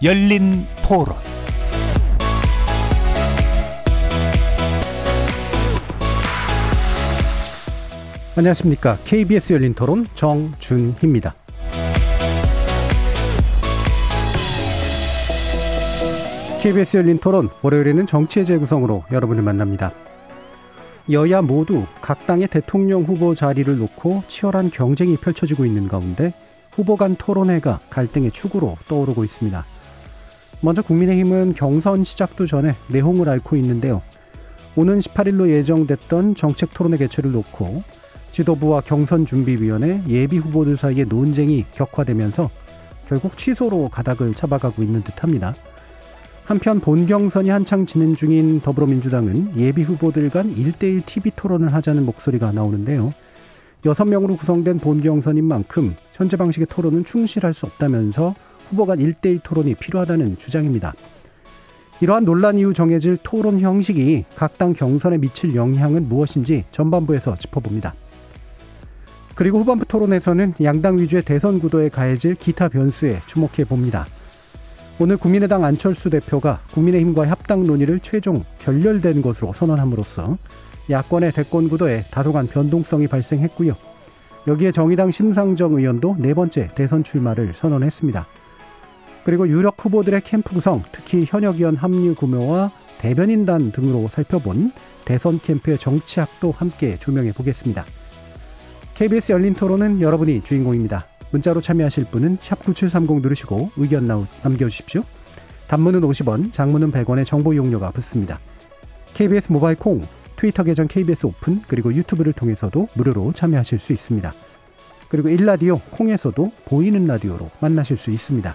열린 토론 안녕하십니까. KBS 열린 토론 정준희입니다. KBS 열린 토론 월요일에는 정치의 재구성으로 여러분을 만납니다. 여야 모두 각 당의 대통령 후보 자리를 놓고 치열한 경쟁이 펼쳐지고 있는 가운데 후보 간 토론회가 갈등의 축으로 떠오르고 있습니다. 먼저 국민의힘은 경선 시작도 전에 내홍을 앓고 있는데요. 오는 18일로 예정됐던 정책 토론회 개최를 놓고 지도부와 경선준비위원회 예비 후보들 사이의 논쟁이 격화되면서 결국 취소로 가닥을 잡아가고 있는 듯합니다. 한편 본경선이 한창 진행 중인 더불어민주당은 예비 후보들 간 1대1 TV 토론을 하자는 목소리가 나오는데요. 6명으로 구성된 본경선인 만큼 현재 방식의 토론은 충실할 수 없다면서 후보 간 1대1 토론이 필요하다는 주장입니다. 이러한 논란 이후 정해질 토론 형식이 각 당 경선에 미칠 영향은 무엇인지 전반부에서 짚어봅니다. 그리고 후반부 토론에서는 양당 위주의 대선 구도에 가해질 기타 변수에 주목해 봅니다. 오늘 국민의당 안철수 대표가 국민의힘과 합당 논의를 최종 결렬된 것으로 선언함으로써 야권의 대권 구도에 다소간 변동성이 발생했고요. 여기에 정의당 심상정 의원도 네 번째 대선 출마를 선언했습니다. 그리고 유력 후보들의 캠프 구성, 특히 현역 의원 합류 구매와 대변인단 등으로 살펴본 대선 캠프의 정치학도 함께 조명해 보겠습니다. KBS 열린 토론은 여러분이 주인공입니다. 문자로 참여하실 분은 9730 누르시고 의견 남겨주십시오. 단문은 50원, 장문은 100원의 정보 이용료가 붙습니다. KBS 모바일 콩, 트위터 계정 KBS 오픈, 그리고 유튜브를 통해서도 무료로 참여하실 수 있습니다. 그리고 일라디오 콩에서도 보이는 라디오로 만나실 수 있습니다.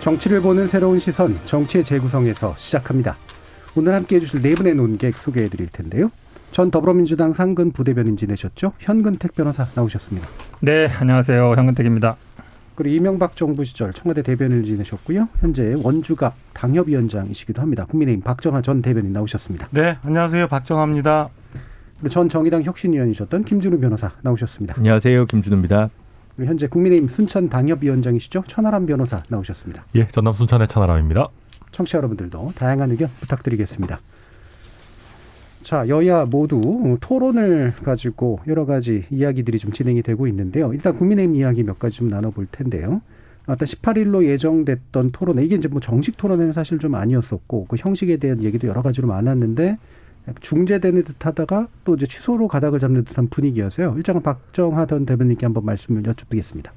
정치를 보는 새로운 시선, 정치의 재구성에서 시작합니다. 오늘 함께 해주실 네 분의 논객 소개해 드릴 텐데요. 전 더불어민주당 상근 부대변인 지내셨죠? 현근택 변호사 나오셨습니다. 네, 안녕하세요. 현근택입니다. 그리고 이명박 정부 시절 청와대 대변인을 지내셨고요. 현재 원주갑 당협위원장이시기도 합니다. 국민의힘 박정하 전 대변인 나오셨습니다. 네, 안녕하세요. 박정하입니다. 그리고 전 정의당 혁신위원이셨던 김준우 변호사 나오셨습니다. 안녕하세요. 김준우입니다. 현재 국민의힘 순천 당협위원장이시죠. 천하람 변호사 나오셨습니다. 예, 전남 순천의 천하람입니다. 청취자 여러분들도 다양한 의견 부탁드리겠습니다. 자, 여야 모두 토론을 가지고 여러 가지 이야기들이 좀 진행이 되고 있는데요. 일단 국민의힘 이야기 몇 가지 좀 나눠볼 텐데요. 일단 18일로 예정됐던 토론회 이게 이제 뭐 정식 토론회는 사실 좀 아니었었고 그 형식에 대한 얘기도 여러 가지로 많았는데 중재되는 듯하다가 또 이제 취소로 가닥을 잡는 듯한 분위기여서요. 일장은 박정하던 대변인께 한번 말씀을 여쭙겠습니다.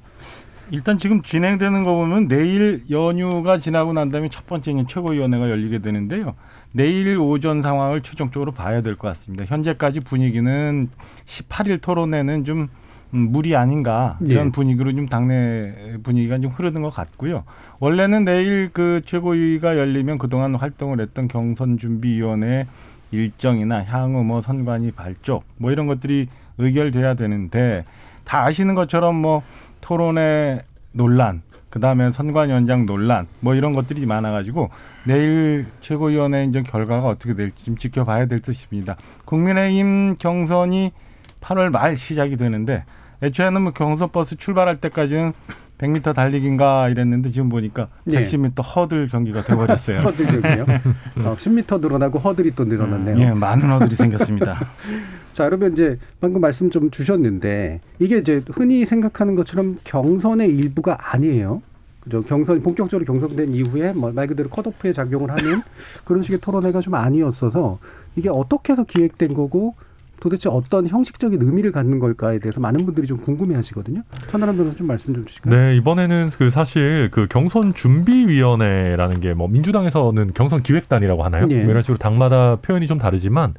일단 지금 진행되는 거 보면 내일 연휴가 지나고 난 다음에 첫 번째 최고위원회가 열리게 되는데요. 내일 오전 상황을 최종적으로 봐야 될 것 같습니다. 현재까지 분위기는 18일 토론회는 좀 음, 무리 아닌가 이런 예. 분위기로 좀 당내 분위기가 좀 흐르는 것 같고요. 원래는 내일 그 최고위가 열리면 그동안 활동을 했던 경선 준비위원회 일정이나 향후 뭐 선관위 발족 뭐 이런 것들이 의결돼야 되는데 다 아시는 것처럼 뭐 토론회 논란 그 다음에 선관위원장 논란 뭐 이런 것들이 많아가지고 내일 최고위원회 이제 결과가 어떻게 될지 좀 지켜봐야 될 듯입니다. 국민의힘 경선이 8월 말 시작이 되는데 애초에는 뭐 경선 버스 출발할 때까지는 100m 달리기인가 이랬는데 지금 보니까 110m 예. 허들 경기가 돼버렸어요. 허들 경기요? 어, 10m 늘어나고 허들이 또 늘어났네요. 음, 예, 많은 허들이 생겼습니다. 자, 그러면 이제 방금 말씀 좀 주셨는데 이게 이제 흔히 생각하는 것처럼 경선의 일부가 아니에요. 그죠? 경선 본격적으로 경선된 이후에 뭐말 그대로 컷오프에 작용을 하는 그런 식의 토론회가 좀 아니었어서 이게 어떻게 해서 기획된 거고 도대체 어떤 형식적인 의미를 갖는 걸까에 대해서 많은 분들이 좀 궁금해하시거든요. 천하람 변호사 좀 말씀 좀 주실까요? 네 이번에는 그 사실 그 경선 준비위원회라는 게 뭐 민주당에서는 경선 기획단이라고 하나요? 네. 뭐 이런 식으로 당마다 표현이 좀 다르지만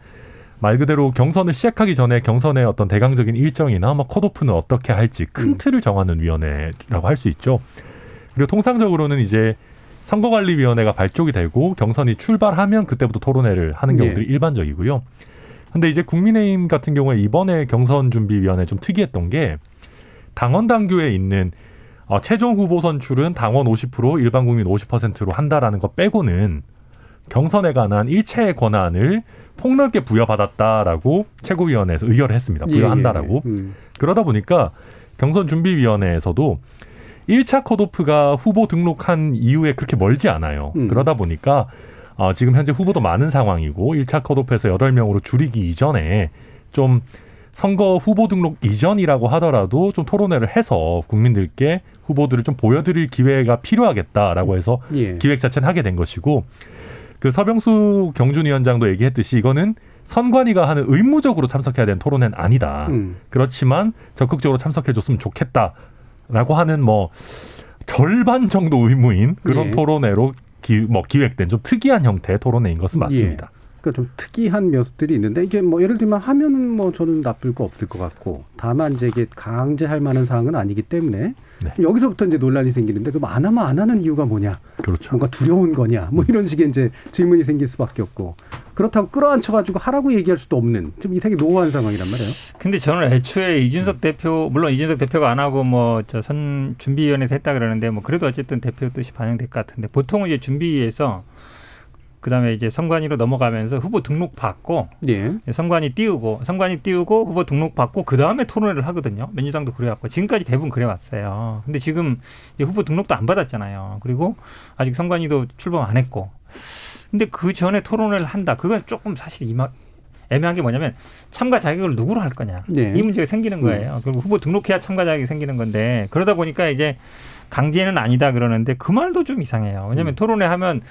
말 그대로 경선을 시작하기 전에 경선의 어떤 대강적인 일정이나 뭐 컷오프는 어떻게 할지 큰 음. 틀을 정하는 위원회라고 할 수 있죠. 그리고 통상적으로는 이제 선거관리위원회가 발족이 되고 경선이 출발하면 그때부터 토론회를 하는 경우들이 일반적이고요. 근데 이제 국민의힘 같은 경우에 이번에 경선 준비위원회 좀 특이했던 게 당원 당규에 있는 어, 최종 후보 선출은 당원 50% 일반 국민 50%로 한다라는 거 빼고는 경선에 관한 일체의 권한을 폭넓게 부여받았다라고 최고위원회에서 의결을 했습니다. 부여한다라고. 예, 예. 음. 그러다 보니까 경선 준비위원회에서도 1차 컷오프가 후보 등록한 이후에 그렇게 멀지 않아요. 음. 그러다 보니까 어, 지금 현재 후보도 많은 상황이고 1차 컷오프에서 8명으로 줄이기 이전에 좀 선거 후보 등록 이전이라고 하더라도 좀 토론회를 해서 국민들께 후보들을 좀 보여드릴 기회가 필요하겠다라고 해서 예. 기획 자체는 하게 된 것이고 그 서병수 경준위원장도 얘기했듯이 이거는 선관위가 하는 의무적으로 참석해야 되는 토론회는 아니다. 음. 그렇지만 적극적으로 참석해줬으면 좋겠다라고 하는 뭐 절반 정도 의무인 그런 예. 토론회로 기, 뭐 기획된 좀 특이한 형태의 토론회인 것은 맞습니다. 그러니까 좀 특이한 모습들이 있는데 이게 뭐 예를 들면 하면은 뭐 저는 나쁠 거 없을 것 같고 다만 이제 이게 강제할 만한 사항은 아니기 때문에 네. 여기서부터 이제 논란이 생기는데 그럼 안 하면 안 하는 이유가 뭐냐? 그렇죠. 뭔가 두려운 거냐? 뭐 이런 식의 이제 질문이 생길 수밖에 없고 그렇다고 끌어안혀가지고 하라고 얘기할 수도 없는 좀 이 되게 모호한 상황이란 말이에요. 근데 저는 애초에 이준석 대표 물론 이준석 대표가 안 하고 뭐 저 선 준비위원회에서 했다 그러는데 뭐 그래도 어쨌든 대표 뜻이 반영될 것 같은데 보통은 이제 준비위에서 그다음에 이제 선관위로 넘어가면서 후보 등록 받고 예. 선관위 띄우고 선관위 띄우고 후보 등록 받고 그 다음에 토론회를 하거든요. 민주당도 그래 왔고 지금까지 대부분 그래 왔어요. 근데 지금 후보 등록도 안 받았잖아요. 그리고 아직 선관위도 출범 안 했고. 근데 그 전에 토론회를 한다. 그건 조금 사실 이마, 애매한 게 뭐냐면 참가 자격을 누구로 할 거냐 네. 이 문제가 생기는 거예요. 그리고 후보 등록해야 참가 자격이 생기는 건데 그러다 보니까 이제 강제는 아니다 그러는데 그 말도 좀 이상해요. 왜냐하면 음. 토론회 하면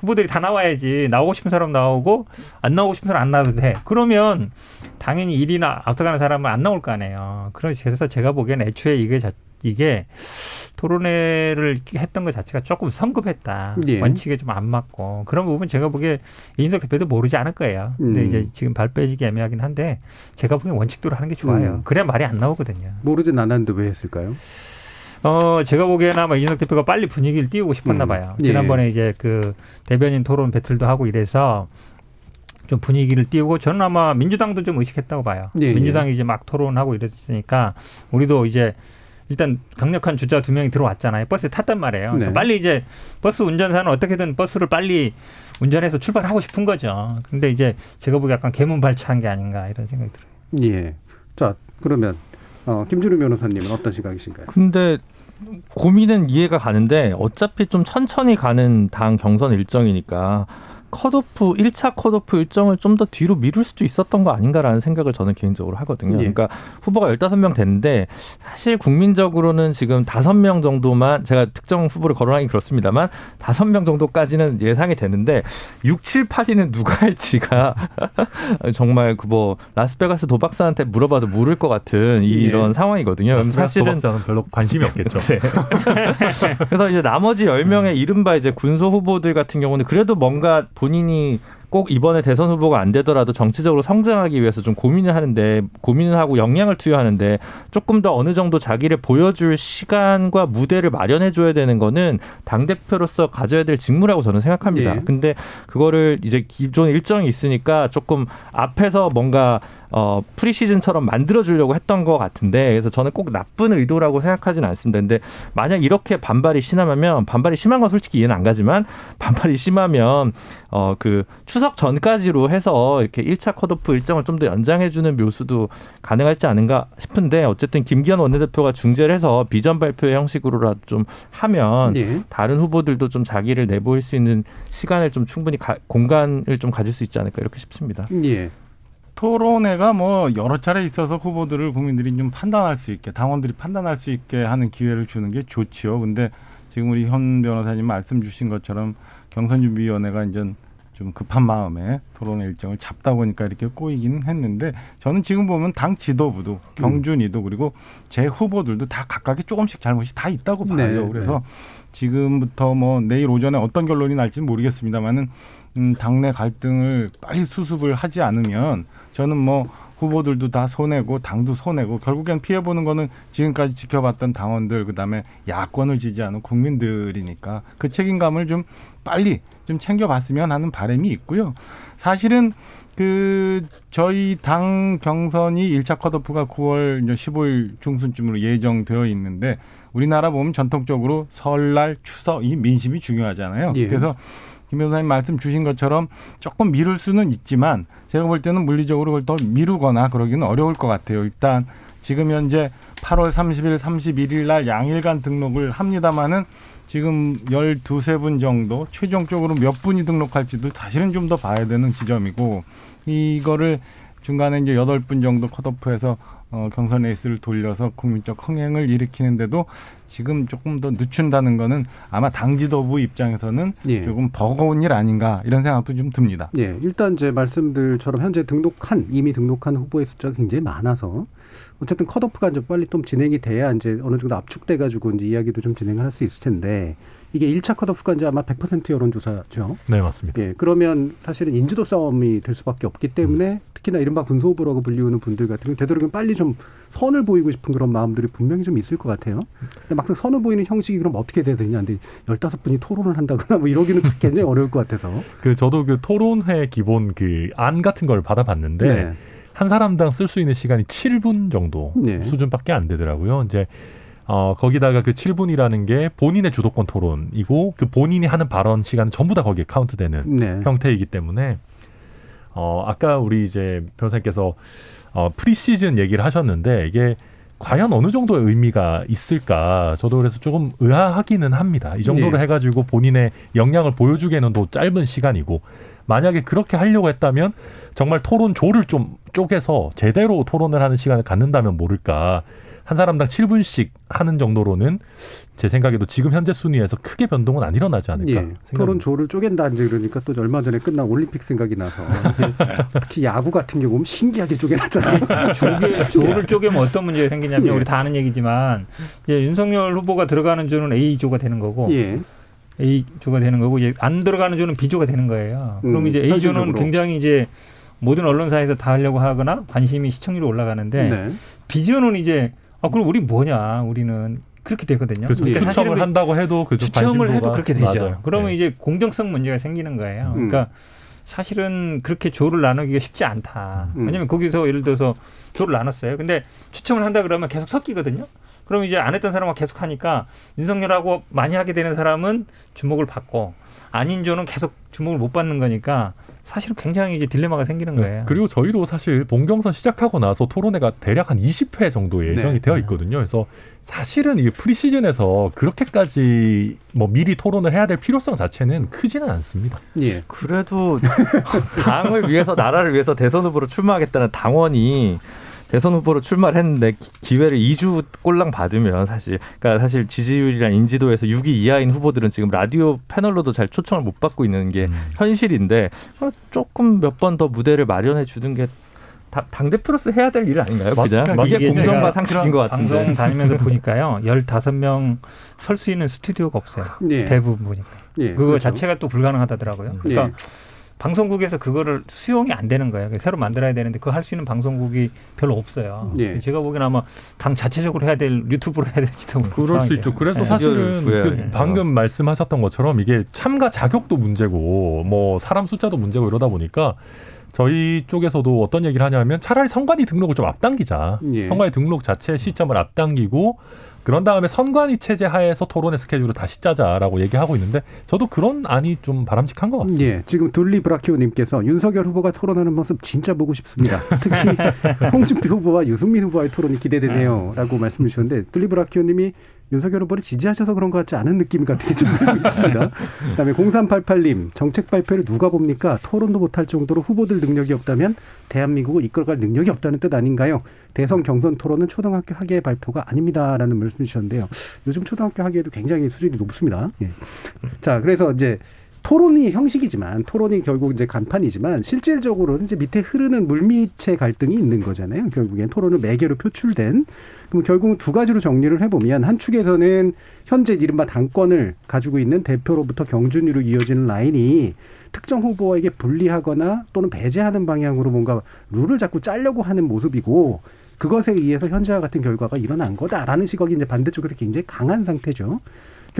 후보들이 다 나와야지 나오고 싶은 사람 나오고 안 나오고 싶은 사람 안 나와도 돼. 그러면 당연히 일이나 앞서가는 사람은 안 나올 거 아니에요. 그래서 제가 보기에는 애초에 이게 자, 이게 토론회를 했던 것 자체가 조금 성급했다. 예. 원칙에 좀 안 맞고 그런 부분 제가 보기에 이인석 대표도 모르지 않을 거예요. 근데 음. 이제 지금 발표하기 애매하긴 한데 제가 보기엔 원칙대로 하는 게 좋아요. 음. 그래야 말이 안 나오거든요. 모르진 않았는데 왜 했을까요? 어, 제가 보기에는 아마 이준석 대표가 빨리 분위기를 띄우고 싶었나 음. 봐요. 예. 지난번에 이제 그 대변인 토론 배틀도 하고 이래서 좀 분위기를 띄우고 저는 아마 민주당도 좀 의식했다고 봐요. 예, 예. 민주당이 이제 막 토론하고 이랬으니까 우리도 이제 일단 강력한 주자 두 명이 들어왔잖아요. 버스에 탔단 말이에요. 그러니까 네. 빨리 이제 버스 운전사는 어떻게든 버스를 빨리 운전해서 출발하고 싶은 거죠. 근데 이제 제가 보기에 약간 개문발차한 게 아닌가 이런 생각이 들어요. 예. 자 그러면 어, 김준우 변호사님은 어떤 시각이신가요? 근데 고민은 이해가 가는데 어차피 좀 천천히 가는 당 경선 일정이니까 컷오프 1차 컷오프 일정을 좀 더 뒤로 미룰 수도 있었던 거 아닌가라는 생각을 저는 개인적으로 하거든요. 예. 그러니까 후보가 15명 됐는데 사실 국민적으로는 지금 5명 정도만 제가 특정 후보를 거론하기 그렇습니다만 5명 정도까지는 예상이 되는데 6, 7, 8위는 누가 할지가 정말 그 뭐 라스베가스 도박사한테 물어봐도 모를 것 같은 이런 상황이거든요. 사실은 저는 별로 관심이 없겠죠. 네. 그래서 이제 나머지 10명의 이른바 이제 군소 후보들 같은 경우는 그래도 뭔가 본인이 꼭 이번에 대선 후보가 안 되더라도 정치적으로 성장하기 위해서 좀 고민을 하는데 고민을 하고 역량을 투여하는데 조금 더 어느 정도 자기를 보여줄 시간과 무대를 마련해 줘야 되는 거는 당 대표로서 가져야 될 직무라고 저는 생각합니다. 예. 근데 그거를 이제 기존 일정이 있으니까 조금 앞에서 뭔가 어, 프리시즌처럼 만들어주려고 했던 것 같은데, 그래서 저는 꼭 나쁜 의도라고 생각하지는 않습니다. 근데 만약 이렇게 반발이 심하면, 반발이 심한 건 솔직히 이해는 안 가지만, 반발이 심하면, 어, 그, 추석 전까지로 해서 이렇게 1차 컷오프 일정을 좀 더 연장해주는 묘수도 가능할지 않은가 싶은데, 어쨌든 김기현 원내대표가 중재를 해서 비전 발표 형식으로라도 좀 하면, 예. 다른 후보들도 좀 자기를 내보일 수 있는 시간을 좀 충분히 가- 공간을 좀 가질 수 있지 않을까 이렇게 싶습니다. 예. 토론회가 뭐 여러 차례 있어서 후보들을 국민들이 좀 판단할 수 있게 당원들이 판단할 수 있게 하는 기회를 주는 게 좋지요. 근데 지금 우리 현 변호사님 말씀 주신 것처럼 경선준비위원회가 이제 좀 급한 마음에 토론회 일정을 잡다 보니까 이렇게 꼬이긴 했는데 저는 지금 보면 당 지도부도 경준이도 그리고 제 후보들도 다 각각의 조금씩 잘못이 다 있다고 봐요. 네, 그래서 지금부터 뭐 내일 오전에 어떤 결론이 날지 는 모르겠습니다만은 음, 당내 갈등을 빨리 수습을 하지 않으면 저는 뭐 후보들도 다 손해고 당도 손해고 결국엔 피해 보는 거는 지금까지 지켜봤던 당원들 그다음에 야권을 지지하는 국민들이니까 그 책임감을 좀 빨리 좀 챙겨봤으면 하는 바람이 있고요. 사실은 그 저희 당 경선이 일차 컷오프가 9월 이제 15일 중순쯤으로 예정되어 있는데 우리나라 보면 전통적으로 설날 추석 이 민심이 중요하잖아요. 예. 그래서 김 변호사님 말씀 주신 것처럼 조금 미룰 수는 있지만 제가 볼 때는 물리적으로 그걸 더 미루거나 그러기는 어려울 것 같아요. 일단 지금 현재 8월 30일, 31일 날 양일간 등록을 합니다마는 지금 12세 분 정도 최종적으로 몇 분이 등록할지도 사실은 좀 더 봐야 되는 지점이고 이거를 중간에 이제 여덟 분 정도 컷오프해서 어, 경선 레이스를 돌려서 국민적 흥행을 일으키는데도 지금 조금 더 늦춘다는 거는 아마 당 지도부 입장에서는 예. 조금 버거운 일 아닌가 이런 생각도 좀 듭니다. 예, 일단 제 말씀들처럼 현재 등록한 이미 등록한 후보의 숫자가 굉장히 많아서 어쨌든 컷오프가 이제 빨리 좀 진행이 돼야 이제 어느 정도 압축돼 가지고 이제 이야기도 좀 진행을 할 수 있을 텐데 이게 일차 컷오프가 이제 아마 100% 여론조사죠. 네, 맞습니다. 예, 그러면 사실은 인지도 싸움이 될 수밖에 없기 때문에 특히나 이른바 군소 후보라고 불리우는 분들 같은 경우 되도록이면 빨리 좀 선을 보이고 싶은 그런 마음들이 분명히 좀 있을 것 같아요. 근데 막상 선을 보이는 형식이 그럼 어떻게 돼야 되냐. 근데 열다섯 분이 토론을 한다거나 뭐 이러기는 굉장히 어려울 것 같아서. 그 저도 그 토론회 기본 그 안 같은 걸 받아봤는데 네. 한 사람당 쓸 수 있는 시간이 7분 정도 네. 수준밖에 안 되더라고요. 이제 어 거기다가 그 7분이라는 게 본인의 주도권 토론이고 그 본인이 하는 발언 시간은 전부 다 거기에 카운트되는 네. 형태이기 때문에 어 아까 우리 이제 변호사님께서 어 프리시즌 얘기를 하셨는데 이게 과연 어느 정도의 의미가 있을까 저도 그래서 조금 의아하기는 합니다. 이 정도로 예. 해가지고 본인의 역량을 보여주기에는 또 짧은 시간이고 만약에 그렇게 하려고 했다면 정말 토론 조를 좀 쪼개서 제대로 토론을 하는 시간을 갖는다면 모를까 한 사람당 7분씩 하는 정도로는 제 생각에도 지금 현재 순위에서 크게 변동은 안 일어나지 않을까 예. 생각합니다. 토론 조를 쪼갠다 이제 그러니까 또 얼마 전에 끝난 올림픽 생각이 나서 특히 야구 같은 경우 보면 신기하게 쪼개놨잖아요. 조개, 조를 쪼개면 어떤 문제가 생기냐면 예. 우리 다 아는 얘기지만 이제 윤석열 후보가 들어가는 조는 A 조가 되는 거고 예. A 조가 되는 거고 이제 안 들어가는 조는 B 조가 되는 거예요. 그럼 음, 이제 A 조는 현실적으로. 굉장히 이제 모든 언론사에서 다 하려고 하거나 관심이 시청률이 올라가는데 네. B 조는 이제 아 그럼 우리 뭐냐 우리는 그렇게 되거든요. 그렇죠. 그러니까 추첨을 그 한다고 해도 그 추첨을 해도 그렇게 되죠. 맞아요. 그러면 네. 이제 공정성 문제가 생기는 거예요. 음. 그러니까 사실은 그렇게 조를 나누기가 쉽지 않다. 음. 왜냐하면 거기서 예를 들어서 조를 나눴어요. 근데 추첨을 한다 그러면 계속 섞이거든요. 그럼 이제 안 했던 사람과 계속 하니까 윤석열하고 많이 하게 되는 사람은 주목을 받고 아닌 조는 계속 주목을 못 받는 거니까 사실은 굉장히 이제 딜레마가 생기는 거예요. 네. 그리고 저희도 사실 본경선 시작하고 나서 토론회가 대략 한 20회 정도 예정이 네. 되어 있거든요. 그래서 사실은 이게 프리시즌에서 그렇게까지 뭐 미리 토론을 해야 될 필요성 자체는 크지는 않습니다. 예. 그래도 당을 위해서 나라를 위해서 대선 후보로 출마하겠다는 당원이 대선 후보로 출마를 했는데 기- 기회를 2주 꼴랑 받으면 사실 그러니까 사실 지지율이랑 인지도에서 6위 이하인 후보들은 지금 라디오 패널로도 잘 초청을 못 받고 있는 게 음. 현실인데 어, 조금 몇 번 더 무대를 마련해 주는 게 당 대표로서 해야 될 일 아닌가요? 그냥 맞습니다. 이게 공정과 상식인 것 같은데. 방송 다니면서 보니까요. 15명 설 수 있는 스튜디오가 없어요. 예. 대부분 보니까. 예. 그거 그렇죠. 자체가 또 불가능하다더라고요. 음. 그러니까 예. 방송국에서 그거를 수용이 안 되는 거예요. 새로 만들어야 되는데 그거 할 수 있는 방송국이 별로 없어요. 예. 제가 보기에는 아마 당 자체적으로 해야 될 유튜브로 해야 될지도 모르는 그럴 수 상황이에요. 있죠. 그래서 네. 사실은 구해야 그 되죠. 방금 말씀하셨던 것처럼 이게 참가 자격도 문제고 뭐 사람 숫자도 문제고 이러다 보니까 저희 쪽에서도 어떤 얘기를 하냐면 차라리 선관위 등록을 좀 앞당기자. 예. 선관위 등록 자체 시점을 앞당기고 그런 다음에 선관위 체제 하에서 토론의 스케줄을 다시 짜자라고 얘기하고 있는데 저도 그런 안이 좀 바람직한 것 같습니다. 예, 지금 둘리 브라키오님께서 윤석열 후보가 토론하는 모습 진짜 보고 싶습니다. 특히 홍준표 후보와 유승민 후보와의 토론이 기대되네요.라고 말씀 주셨는데 둘리 브라키오님이 윤석열 후보를 지지하셔서 그런 것 같지 않은 느낌 같은 게 좀 있습니다. 그다음에 0388님 정책 발표를 누가 봅니까? 토론도 못할 정도로 후보들 능력이 없다면 대한민국을 이끌어갈 능력이 없다는 뜻 아닌가요? 대선 경선 토론은 초등학교 학예 발표가 아닙니다라는 말씀 주셨는데요. 요즘 초등학교 학예도 굉장히 수준이 높습니다. 예. 자, 그래서 이제 토론이 형식이지만 토론이 결국 이제 간판이지만 실질적으로는 이제 밑에 흐르는 물밑의 갈등이 있는 거잖아요. 결국엔 토론은 매개로 표출된 그럼 결국은 두 가지로 정리를 해보면 한 축에서는 현재 이른바 당권을 가지고 있는 대표로부터 경준위로 이어지는 라인이 특정 후보에게 불리하거나 또는 배제하는 방향으로 뭔가 룰을 자꾸 짜려고 하는 모습이고 그것에 의해서 현재와 같은 결과가 일어난 거다라는 시각이 이제 반대쪽에서 굉장히 강한 상태죠.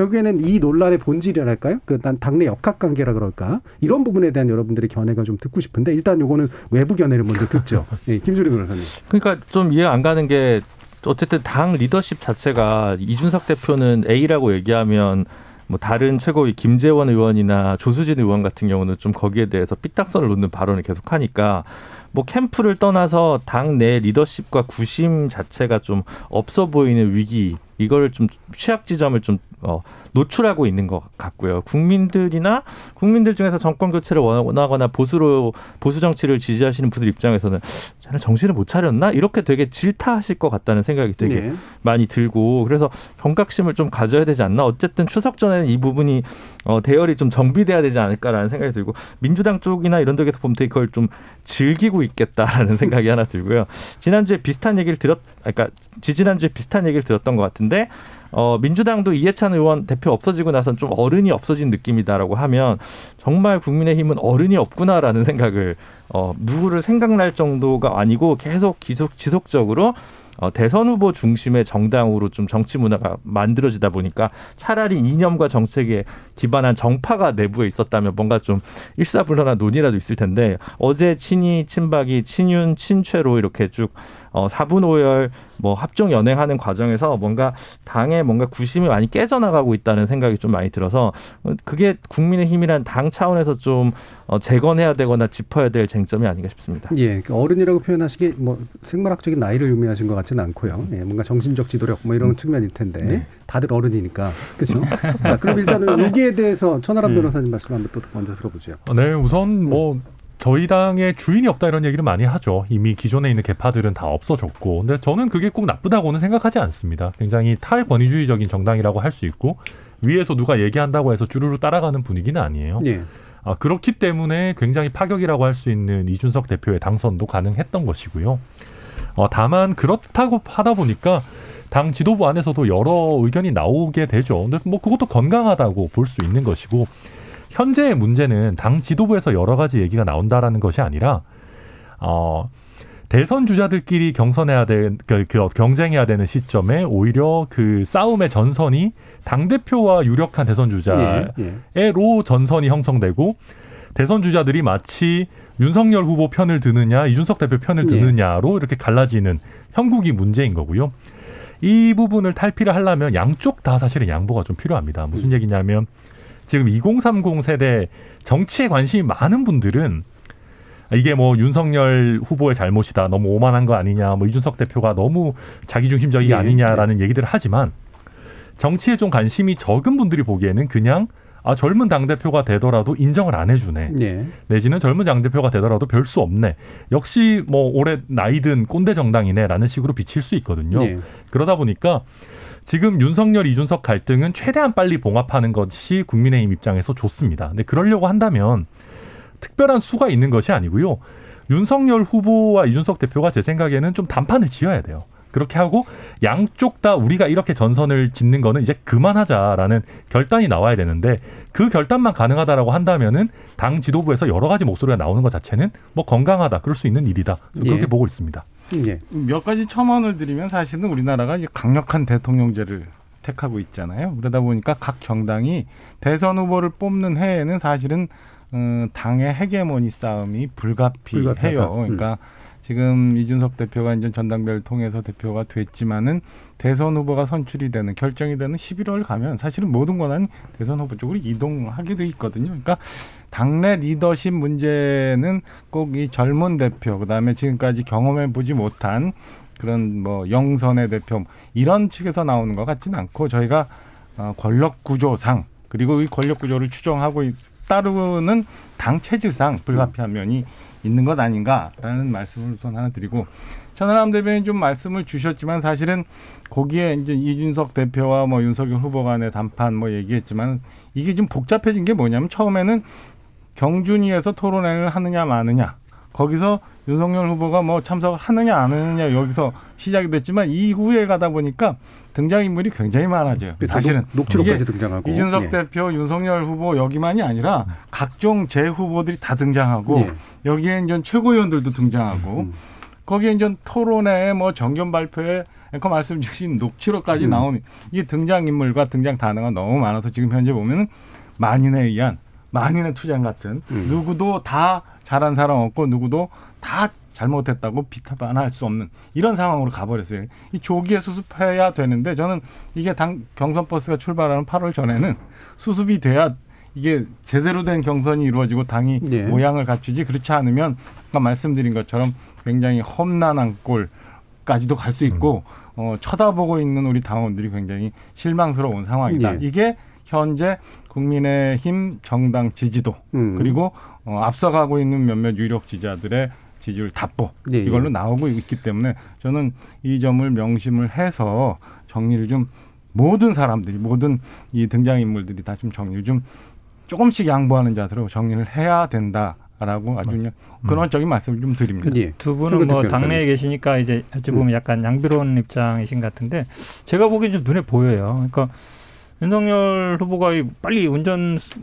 결국에는 이 논란의 본질이랄까요? 그난 당내 역학 관계라 그럴까? 이런 부분에 대한 여러분들의 견해가 좀 듣고 싶은데 일단 요거는 외부 견해를 먼저 듣죠. 네, 김수리 변호사님. 그러니까 좀 이해 안 가는 게 어쨌든 당 리더십 자체가 이준석 대표는 A라고 얘기하면 뭐 다른 최고위 김재원 의원이나 조수진 의원 같은 경우는 좀 거기에 대해서 삐딱선을 놓는 발언을 계속하니까 뭐 캠프를 떠나서 당 내 리더십과 구심 자체가 좀 없어 보이는 위기 이걸 좀 취약 지점을 좀 어, 노출하고 있는 것 같고요. 국민들이나 국민들 중에서 정권 교체를 원하거나 보수로 보수 정치를 지지하시는 분들 입장에서는 저는 정신을 못 차렸나 이렇게 되게 질타하실 것 같다는 생각이 되게 네. 많이 들고 그래서 경각심을 좀 가져야 되지 않나 어쨌든 추석 전에는 이 부분이 어, 대열이 좀 정비돼야 되지 않을까라는 생각이 들고 민주당 쪽이나 이런 데에서 보면 되게 그걸 좀 즐기고 있겠다라는 생각이 하나 들고요 지난주에 비슷한 얘기를 들었 그러니까 지지난주에 비슷한 얘기를 들었던 것 같은데 어, 민주당도 이해찬 의원 대표 없어지고 나선 좀 어른이 없어진 느낌이다라고 하면 정말 국민의힘은 어른이 없구나라는 생각을 어, 누구를 생각날 정도가 아니고 계속 지속, 지속적으로 어, 대선 후보 중심의 정당으로 좀 정치 문화가 만들어지다 보니까 차라리 이념과 정책에 기반한 정파가 내부에 있었다면 뭔가 좀 일사불란한 논의라도 있을 텐데 어제 친이, 친박이, 친윤, 친최로 이렇게 쭉 어, 사분오열 뭐 합종 연행하는 과정에서 뭔가 당의 뭔가 구심이 많이 깨져나가고 있다는 생각이 좀 많이 들어서 어, 그게 국민의힘이란 당 차원에서 좀 어, 재건해야 되거나 짚어야 될 쟁점이 아닌가 싶습니다. 예, 그 어른이라고 표현하시기 뭐 생물학적인 나이를 의미하신 것 같지는 않고요. 예, 뭔가 정신적 지도력 뭐 이런 측면일 텐데 다들 어른이니까 그렇죠. 자, 그럼 일단은 여기에 대해서 천하람 예. 변호사님 말씀 한번 또 먼저 들어보죠. 네, 우선 뭐 저희 당의 주인이 없다 이런 얘기를 많이 하죠. 이미 기존에 있는 개파들은 다 없어졌고. 근데 저는 그게 꼭 나쁘다고는 생각하지 않습니다. 굉장히 탈권위주의적인 정당이라고 할 수 있고 위에서 누가 얘기한다고 해서 주르르 따라가는 분위기는 아니에요. 예, 아, 그렇기 때문에 굉장히 파격이라고 할 수 있는 이준석 대표의 당선도 가능했던 것이고요. 어, 다만 그렇다고 하다 보니까 당 지도부 안에서도 여러 의견이 나오게 되죠. 근데 뭐 그것도 건강하다고 볼 수 있는 것이고 현재의 문제는 당 지도부에서 여러 가지 얘기가 나온다라는 것이 아니라 어 대선 주자들끼리 경선해야 될, 그, 그 경쟁해야 되는 시점에 오히려 그 싸움의 전선이 당대표와 유력한 대선 주자 예, 예. 에로 전선이 형성되고 대선 주자들이 마치 윤석열 후보 편을 드느냐 이준석 대표 편을 예. 드느냐로 이렇게 갈라지는 형국이 문제인 거고요. 이 부분을 탈피를 하려면 양쪽 다 사실은 양보가 좀 필요합니다. 무슨 얘기냐면 지금 2030 세대 정치에 관심이 많은 분들은 이게 뭐 윤석열 후보의 잘못이다. 너무 오만한 거 아니냐. 뭐 이준석 대표가 너무 자기중심적이 예, 아니냐라는 얘기들을 하지만 정치에 좀 관심이 적은 분들이 보기에는 그냥 아 젊은 당 대표가 되더라도 인정을 안 해주네. 예. 내지는 젊은 당 대표가 되더라도 별 수 없네. 역시 뭐 올해 나이든 꼰대 정당이네라는 식으로 비칠 수 있거든요. 예. 그러다 보니까 지금 윤석열 이준석 갈등은 최대한 빨리 봉합하는 것이 국민의힘 입장에서 좋습니다. 근데 그러려고 한다면 특별한 수가 있는 것이 아니고요. 윤석열 후보와 이준석 대표가 제 생각에는 좀 단판을 지어야 돼요. 그렇게 하고 양쪽 다 우리가 이렇게 전선을 짓는 거는 이제 그만하자라는 결단이 나와야 되는데 그 결단만 가능하다라고 한다면은 당 지도부에서 여러 가지 목소리가 나오는 것 자체는 뭐 건강하다 그럴 수 있는 일이다 그렇게 예. 보고 있습니다. 예. 몇 가지 첨언을 드리면 사실은 우리나라가 강력한 대통령제를 택하고 있잖아요. 그러다 보니까 각 정당이 대선 후보를 뽑는 해에는 사실은 음, 당의 헤게모니 싸움이 불가피해요. 불가피하다. 음. 그러니까 지금 이준석 대표가 이제 전당대회를 통해서 대표가 됐지만은 대선 후보가 선출이 되는 결정이 되는 11월 가면 사실은 모든 권한이 대선 후보 쪽으로 이동하게 돼 있거든요. 그러니까 당내 리더십 문제는 꼭 이 젊은 대표 그다음에 지금까지 경험해 보지 못한 그런 뭐 영선의 대표 이런 측에서 나오는 것 같지는 않고 저희가 어, 권력 구조상 그리고 이 권력 구조를 추정하고 있- 따르는 당 체질상 불가피한 면이 있는 것 아닌가라는 말씀을 우선 하나 드리고 천하람 대변인 좀 말씀을 주셨지만 사실은 거기에 이제 이준석 대표와 뭐 윤석열 후보 간의 담판 뭐 얘기했지만 이게 좀 복잡해진 게 뭐냐면 처음에는 경준위에서 토론회를 하느냐 마느냐 거기서 윤석열 후보가 뭐 참석을 하느냐 안 하느냐 여기서 시작이 됐지만 이후에 가다 보니까 등장인물이 굉장히 많아져요. 사실은 녹- 녹취록까지 등장하고 이준석 예. 대표, 윤석열 후보 여기만이 아니라 각종 재 후보들이 다 등장하고 예. 여기에 이제 최고위원들도 등장하고 음. 거기에 이제 토론회 뭐 정견 발표회 앵커 말씀 주신 녹취록까지 음. 나오는 이게 등장 인물과 등장 단어가 너무 많아서 지금 현재 보면은 만인에 의한 만인의 투쟁 같은 음. 누구도 다 잘한 사람 없고 누구도 다 잘못했다고 비판할 수 없는 이런 상황으로 가버렸어요. 이 조기에 수습해야 되는데 저는 이게 당 경선 버스가 출발하는 8월 전에는 수습이 돼야 이게 제대로 된 경선이 이루어지고 당이 예. 모양을 갖추지 그렇지 않으면 아까 말씀드린 것처럼 굉장히 험난한 꼴까지도 갈 수 있고 어, 쳐다보고 있는 우리 당원들이 굉장히 실망스러운 상황이다. 예. 이게 현재 국민의힘 정당 지지도 음. 그리고 어, 앞서가고 있는 몇몇 유력 지지자들의 지지율 답보 예, 예. 이걸로 나오고 있기 때문에 저는 이 점을 명심을 해서 정리를 좀 모든 사람들이 모든 이 등장 인물들이 다 좀 정리를 좀 조금씩 양보하는 자세로 정리를 해야 된다 라고 아주 그냥 근원적인 말씀을 좀 드립니다. 예. 두 분은 뭐. 당내에 계시니까 이제 어찌 보면 약간 양비로운 입장이신 것 같은데 제가 보기엔 좀 눈에 보여요. 그러니까 윤석열 후보가 이 빨리 운전 수-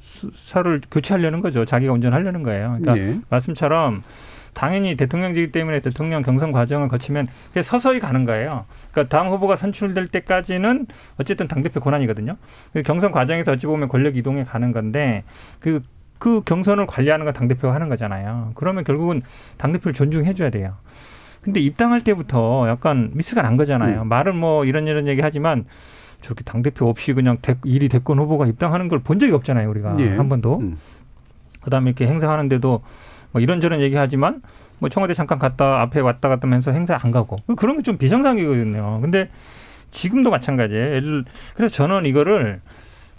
수사를 교체하려는 거죠. 자기가 운전하려는 거예요. 그러니까 예. 말씀처럼 당연히 대통령직이기 때문에 대통령 경선 과정을 거치면 서서히 가는 거예요. 그러니까 당 후보가 선출될 때까지는 어쨌든 당대표 권한이거든요. 그 경선 과정에서 어찌 보면 권력 이동에 가는 건데 그, 그 경선을 관리하는 건 당대표가 하는 거잖아요. 그러면 결국은 당대표를 존중해줘야 돼요. 근데 입당할 때부터 약간 미스가 난 거잖아요. 말은 뭐 이런 이런 얘기 하지만 저렇게 당 대표 없이 그냥 대, 일이 대권 후보가 입당하는 걸 본 적이 없잖아요. 우리가 예. 한 번도. 음. 그다음에 이렇게 행사하는데도 뭐 이런저런 얘기하지만 뭐 청와대 잠깐 갔다 앞에 왔다 갔다 하면서 행사 안 가고 그런 게 좀 비정상이거든요. 근데 지금도 마찬가지예요. 그래서 저는 이거를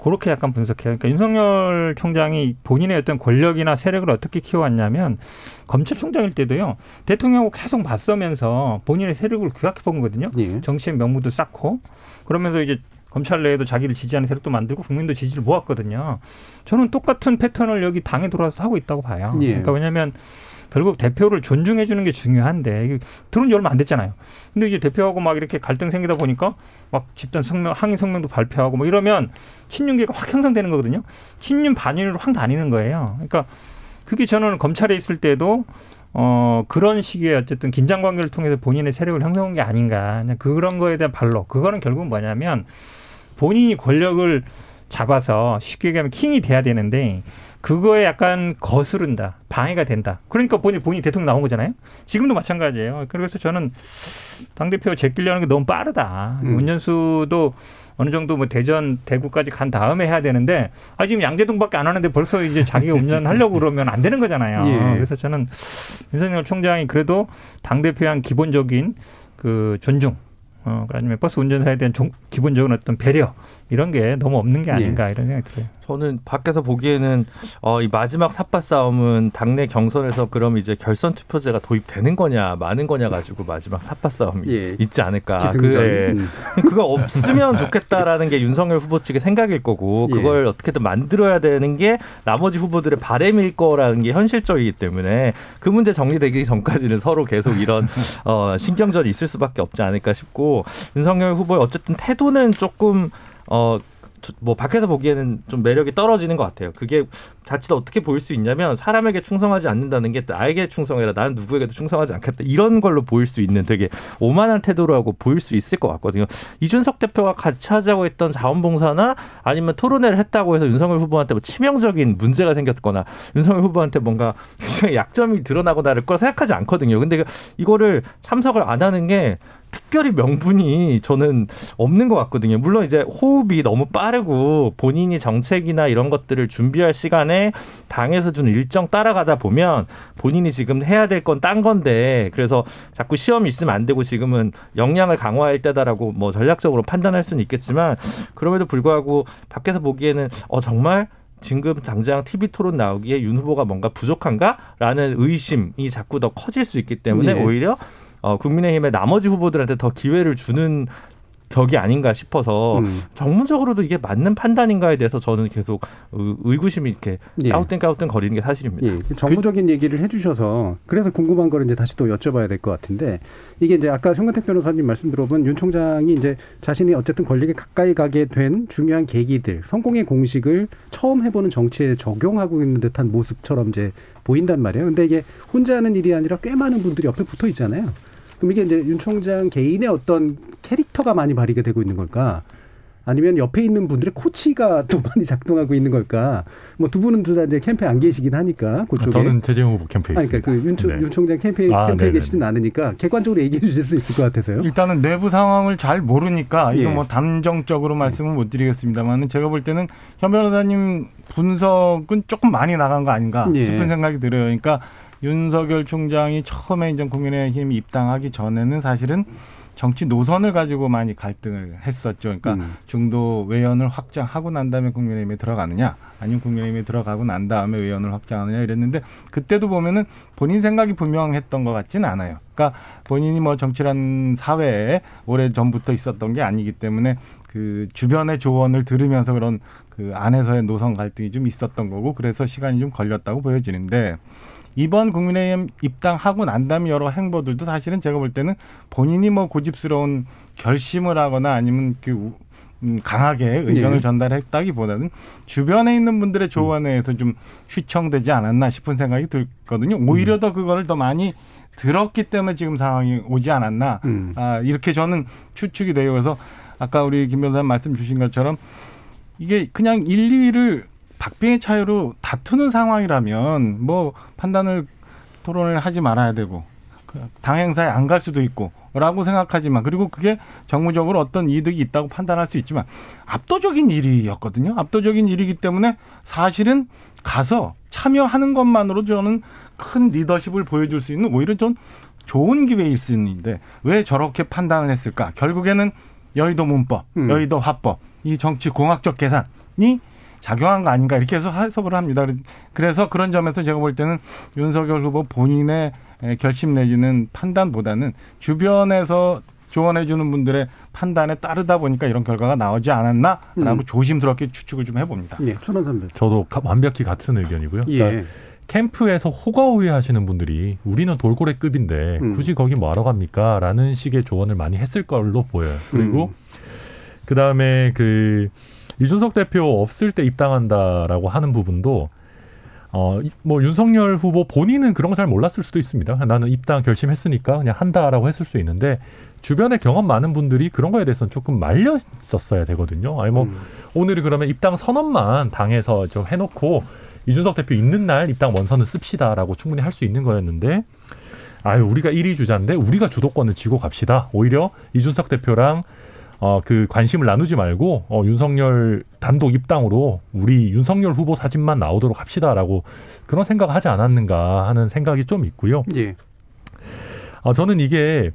그렇게 약간 분석해요. 그러니까 윤석열 총장이 본인의 어떤 권력이나 세력을 어떻게 키워왔냐면 검찰총장일 때도요 대통령하고 계속 맞서면서 본인의 세력을 규약해 본 거거든요. 예. 정치의 명분도 쌓고 그러면서 이제 검찰 내에도 자기를 지지하는 세력도 만들고 국민도 지지를 모았거든요. 저는 똑같은 패턴을 여기 당에 들어와서 하고 있다고 봐요. 예. 그러니까 왜냐하면 결국 대표를 존중해 주는 게 중요한데 들어온 지 얼마 안 됐잖아요. 근데 이제 대표하고 막 이렇게 갈등 생기다 보니까 막 집단 성명 항의 성명도 발표하고 뭐 이러면 친윤계가 확 형성되는 거거든요. 친윤 반윤으로 확 나뉘는 거예요. 그러니까 그게 저는 검찰에 있을 때도 어 그런 식의 어쨌든 긴장 관계를 통해서 본인의 세력을 형성한 게 아닌가 그냥 그런 거에 대한 반로 그거는 결국은 뭐냐면 본인이 권력을 잡아서 쉽게 얘기하면 킹이 돼야 되는데 그거에 약간 거스른다 방해가 된다. 그러니까 본인 본인 대통령 나온 거잖아요. 지금도 마찬가지예요. 그래서 저는 당 대표 제끼려는 게 너무 빠르다. 음. 운전수도 어느 정도 뭐 대전 대구까지 간 다음에 해야 되는데 아 지금 양재동밖에 안 하는데 벌써 이제 자기가 운전하려고 그러면 안 되는 거잖아요. 예. 그래서 저는 윤석열 총장이 그래도 당 대표에 한 기본적인 그 존중 어, 아니면 버스 운전사에 대한 종- 기본적인 어떤 배려 이런 게 너무 없는 게 아닌가 이런 생각이 들어요. 저는 밖에서 보기에는 어, 이 마지막 삿바 싸움은 당내 경선에서 그럼 이제 결선 투표제가 도입되는 거냐 마는 거냐 가지고 마지막 삿바 싸움이 예. 있지 않을까. 기승전. 그, 예. 음. 그거 없으면 좋겠다라는 게 윤석열 후보 측의 생각일 거고 예. 그걸 어떻게든 만들어야 되는 게 나머지 후보들의 바램일 거라는 게 현실적이기 때문에 그 문제 정리되기 전까지는 서로 계속 이런 어, 신경전이 있을 수밖에 없지 않을까 싶고 윤석열 후보의 어쨌든 태도는 조금 어. 저- 뭐 밖에서 보기에는 좀 매력이 떨어지는 것 같아요. 그게 자칫 어떻게 보일 수 있냐면 사람에게 충성하지 않는다는 게 나에게 충성해라. 나는 누구에게도 충성하지 않겠다. 이런 걸로 보일 수 있는 되게 오만한 태도라고 보일 수 있을 것 같거든요. 이준석 대표가 같이 하자고 했던 자원봉사나 아니면 토론회를 했다고 해서 윤석열 후보한테 뭐 치명적인 문제가 생겼거나 윤석열 후보한테 뭔가 굉장히 약점이 드러나거나 할걸 생각하지 않거든요. 근데 이거를 참석을 안 하는 게 특별히 명분이 저는 없는 것 같거든요. 물론 이제 호흡이 너무 빠르고 본인이 정책이나 이런 것들을 준비할 시간에 당에서 준 일정 따라가다 보면 본인이 지금 해야 될 건 딴 건데 그래서 자꾸 시험이 있으면 안 되고 지금은 역량을 강화할 때다라고 뭐 전략적으로 판단할 수는 있겠지만 그럼에도 불구하고 밖에서 보기에는 어 정말 지금 당장 TV 토론 나오기에 윤 후보가 뭔가 부족한가라는 의심이 자꾸 더 커질 수 있기 때문에 예. 오히려 어, 국민의힘의 나머지 후보들한테 더 기회를 주는 격이 아닌가 싶어서 음. 정무적으로도 이게 맞는 판단인가에 대해서 저는 계속 의- 의구심이 이렇게 예. 까우뚱까우뚱 거리는 게 사실입니다. 예, 정무적인 얘기를 해주셔서 그래서 궁금한 거를 이제 다시 또 여쭤봐야 될 것 같은데 이게 이제 아까 송근택 변호사님 말씀 들어본 윤 총장이 이제 자신이 어쨌든 권력에 가까이 가게 된 중요한 계기들 성공의 공식을 처음 해보는 정치에 적용하고 있는 듯한 모습처럼 이제 보인단 말이에요. 근데 이게 혼자 하는 일이 아니라 꽤 많은 분들이 옆에 붙어 있잖아요. 그럼 이게 이제 윤 총장 개인의 어떤 캐릭터가 많이 발휘가 되고 있는 걸까? 아니면 옆에 있는 분들의 코치가 또 많이 작동하고 있는 걸까? 뭐 두 분은 둘 다 이제 캠프에 안 계시긴 하니까 그쪽에. 저는 최재형 후보 캠페인 아니, 그러니까 그 윤, 총- 네. 윤 총장 캠페인 아, 네네네. 계시진 않으니까 객관적으로 얘기해 주실 수 있을 것 같아서요. 일단은 내부 상황을 잘 모르니까 이거 예. 뭐 담정적으로 말씀은 못 드리겠습니다만은 제가 볼 때는 현 변호사님 분석은 조금 많이 나간 거 아닌가 예. 싶은 생각이 들어요. 그러니까 윤석열 총장이 처음에 이제 국민의힘 입당하기 전에는 사실은 정치 노선을 가지고 많이 갈등을 했었죠. 그러니까 음. 중도 외연을 확장하고 난 다음에 국민의힘에 들어가느냐, 아니면 국민의힘에 들어가고 난 다음에 외연을 확장하느냐 이랬는데 그때도 보면은 본인 생각이 분명했던 것 같지는 않아요. 그러니까 본인이 뭐 정치란 사회에 오래 전부터 있었던 게 아니기 때문에 그 주변의 조언을 들으면서 그런 그 안에서의 노선 갈등이 좀 있었던 거고 그래서 시간이 좀 걸렸다고 보여지는데 이번 국민의힘 입당하고 난 다음에 여러 행보들도 사실은 제가 볼 때는 본인이 뭐 고집스러운 결심을 하거나 아니면 그 우- 음, 강하게 의견을 예. 전달했다기보다는 주변에 있는 분들의 조언에 의해서 좀 휘청되지 않았나 싶은 생각이 들거든요. 오히려 더 그거를 더 많이 들었기 때문에 지금 상황이 오지 않았나. 음. 아, 이렇게 저는 추측이 돼요. 그래서 아까 우리 김 변호사님 말씀 주신 것처럼 이게 그냥 1, 2위를 박빙의 차이로 다투는 상황이라면 뭐 판단을 토론을 하지 말아야 되고 그당 행사에 안 갈 수도 있고 라고 생각하지만 그리고 그게 정무적으로 어떤 이득이 있다고 판단할 수 있지만 압도적인 일이었거든요. 압도적인 일이기 때문에 사실은 가서 참여하는 것만으로 저는 큰 리더십을 보여줄 수 있는 오히려 좀 좋은 기회일 수 있는데 왜 저렇게 판단을 했을까? 결국에는 여의도 문법, 음. 여의도 화법, 이 정치 공학적 계산이 작용한 거 아닌가 이렇게 해서 해석을 합니다. 그래서 그런 점에서 제가 볼 때는 윤석열 후보 본인의 에, 결심 내지는 판단보다는 주변에서 조언해 주는 분들의 판단에 따르다 보니까 이런 결과가 나오지 않았나라고 음. 조심스럽게 추측을 좀 해봅니다. 예, 천원 선배. 저도 가- 완벽히 같은 의견이고요. 그러니까 예. 캠프에서 호가호위 하시는 분들이 우리는 돌고래급인데 음. 굳이 거기 뭐하러 갑니까? 라는 식의 조언을 많이 했을 걸로 보여요. 그리고 음. 그 다음에 그 이준석 대표 없을 때 입당한다라고 하는 부분도 어, 이- 뭐 윤석열 후보 본인은 그런 거 잘 몰랐을 수도 있습니다. 나는 입당 결심했으니까 그냥 한다라고 했을 수 있는데 주변에 경험 많은 분들이 그런 거에 대해서는 조금 말렸었어야 되거든요. 아니 뭐 음. 오늘이 그러면 입당 선언만 당에서 좀 해놓고 이준석 대표 있는 날 입당 원서는 씁시다라고 충분히 할 수 있는 거였는데 아유 우리가 1위 주자인데 우리가 주도권을 쥐고 갑시다. 오히려 이준석 대표랑 어 그 관심을 나누지 말고 어 윤석열 단독 입당으로 우리 윤석열 후보 사진만 나오도록 합시다라고 그런 생각하지 않았는가 하는 생각이 좀 있고요. 예. 어, 저는 이게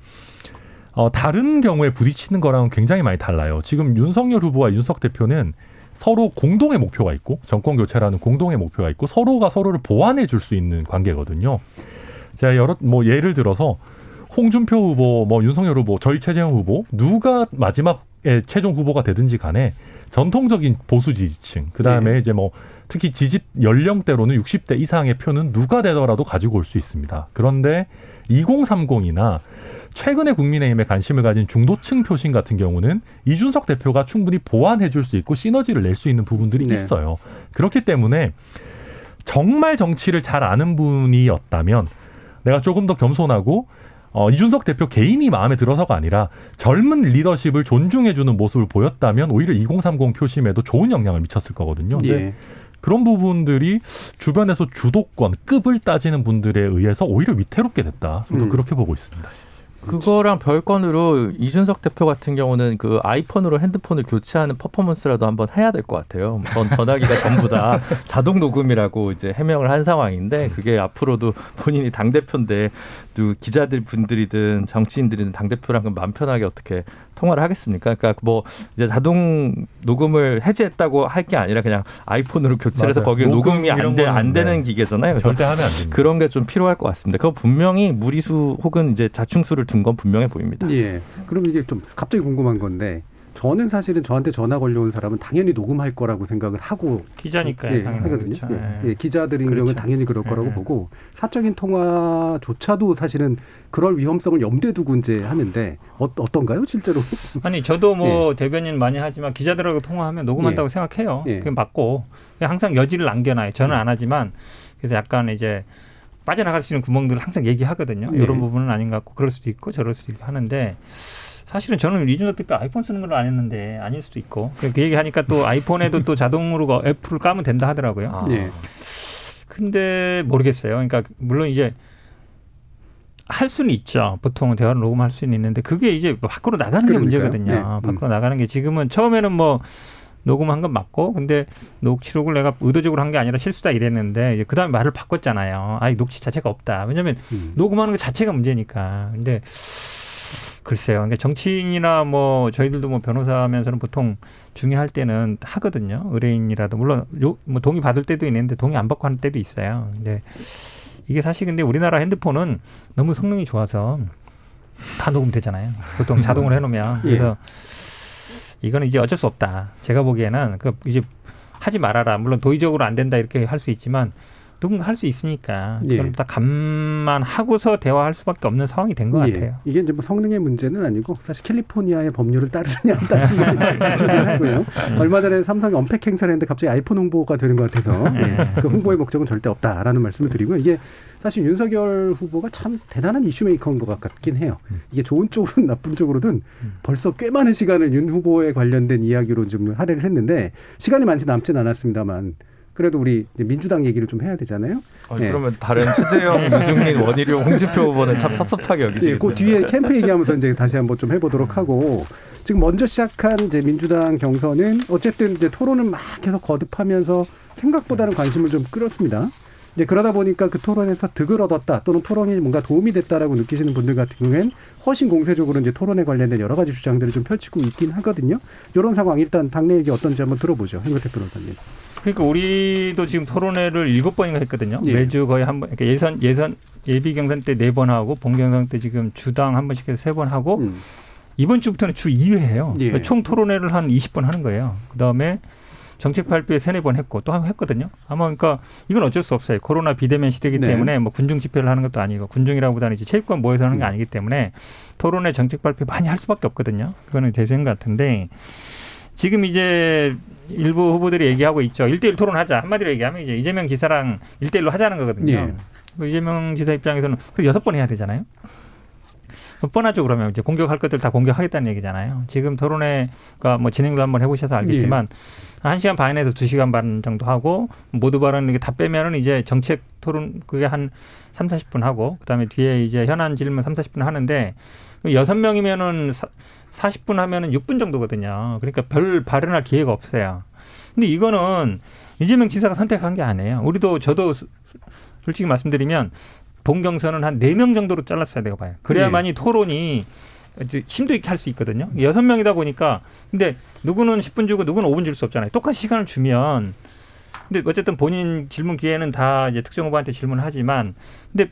어, 다른 경우에 부딪히는 거랑 굉장히 많이 달라요. 지금 윤석열 후보와 윤석 대표는 서로 공동의 목표가 있고 정권 교체라는 공동의 목표가 있고 서로가 서로를 보완해 줄 수 있는 관계거든요. 제가 여러 뭐 예를 들어서 홍준표 후보, 뭐 윤석열 후보, 저희 최재형 후보 누가 마지막에 최종 후보가 되든지 간에 전통적인 보수 지지층, 그 다음에 네. 이제 뭐 특히 지지 연령대로는 60대 이상의 표는 누가 되더라도 가지고 올 수 있습니다. 그런데 2030이나 최근에 국민의힘에 관심을 가진 중도층 표심 같은 경우는 이준석 대표가 충분히 보완해 줄 수 있고 시너지를 낼 수 있는 부분들이 네. 있어요. 그렇기 때문에 정말 정치를 잘 아는 분이었다면 내가 조금 더 겸손하고 어, 이준석 대표 개인이 마음에 들어서가 아니라 젊은 리더십을 존중해주는 모습을 보였다면 오히려 2030 표심에도 좋은 영향을 미쳤을 거거든요. 예. 그런 부분들이 주변에서 주도권, 급을 따지는 분들에 의해서 오히려 위태롭게 됐다. 저도 음. 그렇게 보고 있습니다. 그거랑 별건으로 이준석 대표 같은 경우는 그 아이폰으로 핸드폰을 교체하는 퍼포먼스라도 한번 해야 될 것 같아요. 전 전화기가 전부 다 자동 녹음이라고 이제 해명을 한 상황인데 그게 앞으로도 본인이 당 대표인데 또 기자들 분들이든 정치인들이든 당 대표랑 마음 편하게 어떻게 통화를 하겠습니까? 그러니까 뭐 이제 자동 녹음을 해제했다고 할 게 아니라 그냥 아이폰으로 교체를 해서 맞아요. 거기 녹음 녹음이 안, 돼, 안 되는 네. 기계잖아요. 그래서 절대 하면 안 됩니다. 그런 게 좀 필요할 것 같습니다. 그거 분명히 무리수 혹은 이제 자충수를 둔 건 분명해 보입니다. 예. 그럼 이게 좀 갑자기 궁금한 건데 저는 사실은 저한테 전화 걸려온 사람은 당연히 녹음할 거라고 생각을 하고 기자니까요. 예, 하거든요. 그렇죠. 예, 예. 예, 기자들인 그렇죠. 경우는 당연히 그럴 거라고 예, 예. 보고 사적인 통화조차도 사실은 그럴 위험성을 염두에 두고 이제 하는데 어, 어떤가요, 실제로? 아니 저도 뭐 대변인 많이 하지만 기자들하고 통화하면 녹음한다고 생각해요. 예. 그게 맞고 항상 여지를 남겨놔요. 저는 안 하지만 그래서 약간 이제 빠져나갈 수 있는 구멍들을 항상 얘기하거든요. 예. 이런 부분은 아닌 것 같고 그럴 수도 있고 저럴 수도 있고 하는데 사실은 저는 이준석 대표 아이폰 쓰는 걸 안 했는데 아닐 수도 있고 그 얘기 하니까 또 아이폰에도 또 자동으로 그 애플을 까면 된다 하더라고요. 아. 예. 근데 모르겠어요. 그러니까 물론 이제 할 수는 있죠. 보통 대화를 녹음할 수는 있는데 그게 이제 밖으로 나가는 게 그러니까요. 문제거든요. 네. 음. 밖으로 나가는 게 지금은 처음에는 뭐 녹음한 건 맞고 근데 녹취록을 내가 의도적으로 한 게 아니라 실수다 이랬는데 이제 그다음에 말을 바꿨잖아요. 아, 이 녹취 자체가 없다. 왜냐하면 음. 녹음하는 것 자체가 문제니까. 근데 글쎄요. 그러니까 정치인이나 뭐 저희들도 뭐 변호사하면서는 보통 중요할 때는 하거든요. 의뢰인이라도 물론 요, 뭐 동의 받을 때도 있는데 동의 안 받고 하는 때도 있어요. 근데 이게 사실 근데 우리나라 핸드폰은 너무 성능이 좋아서 다 녹음되잖아요. 보통 자동으로 해놓으면 예. 그래서 이거는 이제 어쩔 수 없다. 제가 보기에는 그 이제 하지 말아라. 물론 도의적으로 안 된다 이렇게 할 수 있지만 누군가 할 수 있으니까 예. 그럼 다 감만 하고서 대화할 수밖에 없는 상황이 된것 예. 같아요. 이게 이제 뭐 성능의 문제는 아니고 사실 캘리포니아의 법률을 따르느냐 안 따르느냐 질문 하고요. 얼마 전에 삼성이 언팩 행사를 했는데 갑자기 아이폰 홍보가 되는 것 같아서 예. 그 홍보의 목적은 절대 없다라는 말씀을 드리고요. 이게 사실 윤석열 후보가 참 대단한 이슈메이커인 것 같긴 해요. 이게 좋은 쪽으로든 나쁜 쪽으로든 벌써 꽤 많은 시간을 윤 후보에 관련된 이야기로 좀 할애를 했는데 시간이 많지 남진 않았습니다만 그래도 우리 민주당 얘기를 좀 해야 되잖아요. 어, 네. 그러면 다른 최재형, 유승민, 원희룡, 홍준표 후보는 참 섭섭하게 예, 여기시겠네요. 그 뒤에 캠프 얘기하면서 이제 다시 한번 좀 해보도록 하고 지금 먼저 시작한 이제 민주당 경선은 어쨌든 이제 토론을 막 계속 거듭하면서 생각보다는 관심을 좀 끌었습니다. 이제 그러다 보니까 그 토론에서 득을 얻었다 또는 토론이 뭔가 도움이 됐다라고 느끼시는 분들 같은 경우엔 훨씬 공세적으로 이제 토론에 관련된 여러 가지 주장들을 좀 펼치고 있긴 하거든요. 이런 상황 일단 당내 얘기 어떤지 한번 들어보죠. hengo태 변호사님. 그러니까 우리도 지금 토론회를 일곱 번인가 했거든요. 예. 매주 거의 한 번, 그러니까 예선 예선 예비 경선 때 네 번 하고 본 경선 때 지금 주당 한 번씩 해서 세 번 하고 음. 이번 주부터는 주 2회예요. 그러니까 예. 총 토론회를 한 20번 하는 거예요. 그다음에 정책 발표에 세네 번 했고 또 한 번 했거든요. 아마 그러니까 이건 어쩔 수 없어요. 코로나 비대면 시대이기 네. 때문에 뭐 군중 집회를 하는 것도 아니고 군중이라고보다는 이제 체육관 모여서 하는 게 음. 아니기 때문에 토론회 정책 발표 많이 할 수밖에 없거든요. 그거는 대세인 것 같은데 지금 이제 일부 후보들이 얘기하고 있죠. 일대일 토론하자. 한마디로 얘기하면 이제 이재명 지사랑 일대일로 하자는 거거든요. 예. 그 이재명 지사 입장에서는 그 여섯 번 해야 되잖아요. 뻔하죠. 그러면 이제 공격할 것들 다 공격하겠다는 얘기잖아요. 지금 토론회가 뭐 진행도 한번 해보셔서 알겠지만 한 시간 반에서 두 시간 반 정도 하고 모두 발언 이게 다 빼면은 이제 정책 토론 그게 한 삼, 사십 분 하고 그다음에 뒤에 이제 현안 질문 삼, 사십 분 하는데 그 여섯 명이면은 사, 40분 하면은 6분 정도거든요. 그러니까 별 발언할 기회가 없어요. 근데 이거는 이재명 지사가 선택한 게 아니에요. 우리도 저도 수- 솔직히 말씀드리면 본 경선은 한 네 명 정도로 잘랐어야 되고 봐요. 그래야만이 토론이 이제 심도 있게 할 수 있거든요. 여섯 명이다 보니까 근데 누구는 10분 주고 누구는 5분 줄 수 없잖아요. 똑같이 시간을 주면 근데 어쨌든 본인 질문 기회는 다 이제 특정 후보한테 질문을 하지만 근데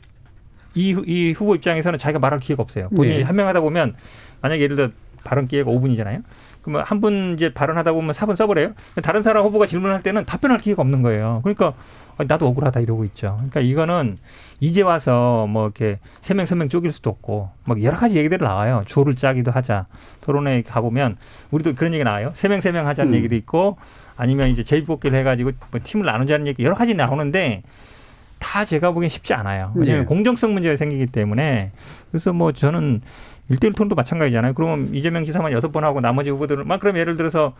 이, 후- 이 후보 입장에서는 자기가 말할 기회가 없어요. 본인이 네. 한명 하다 보면 만약에 예를 들어 발언 기회가 5분이잖아요. 그러면 한 분 이제 발언하다 보면 4분 써버려요. 다른 사람 후보가 질문할 때는 답변할 기회가 없는 거예요. 그러니까 아, 나도 억울하다 이러고 있죠. 그러니까 이거는 이제 와서 뭐 이렇게 세 명 세명 쪼갤 수도 없고 막 여러 가지 얘기들이 나와요. 조를 짜기도 하자. 토론회 가보면 우리도 그런 얘기 나와요. 세 명 세 명 하자는 음. 얘기도 있고 아니면 이제 제비뽑기를 해가지고 뭐 팀을 나누자는 얘기 여러 가지 나오는데 다 제가 보기엔 쉽지 않아요. 왜냐하면 예. 공정성 문제가 생기기 때문에 그래서 뭐 저는 일대일 토론도 마찬가지잖아요. 그러면 이재명 지사만 여섯 번 하고 나머지 후보들은 막 그럼 예를 들어서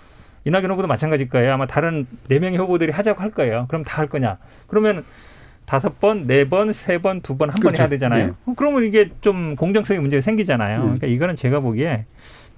이낙연 후보도 마찬가지일 거예요. 아마 다른 네 명의 후보들이 하자고 할 거예요. 그럼 다 할 거냐? 그러면 다섯 번, 네 번, 세 번, 두 번, 한번 그렇죠. 해야 되잖아요. 네. 그러면 이게 좀 공정성의 문제가 생기잖아요. 음. 그러니까 이거는 제가 보기에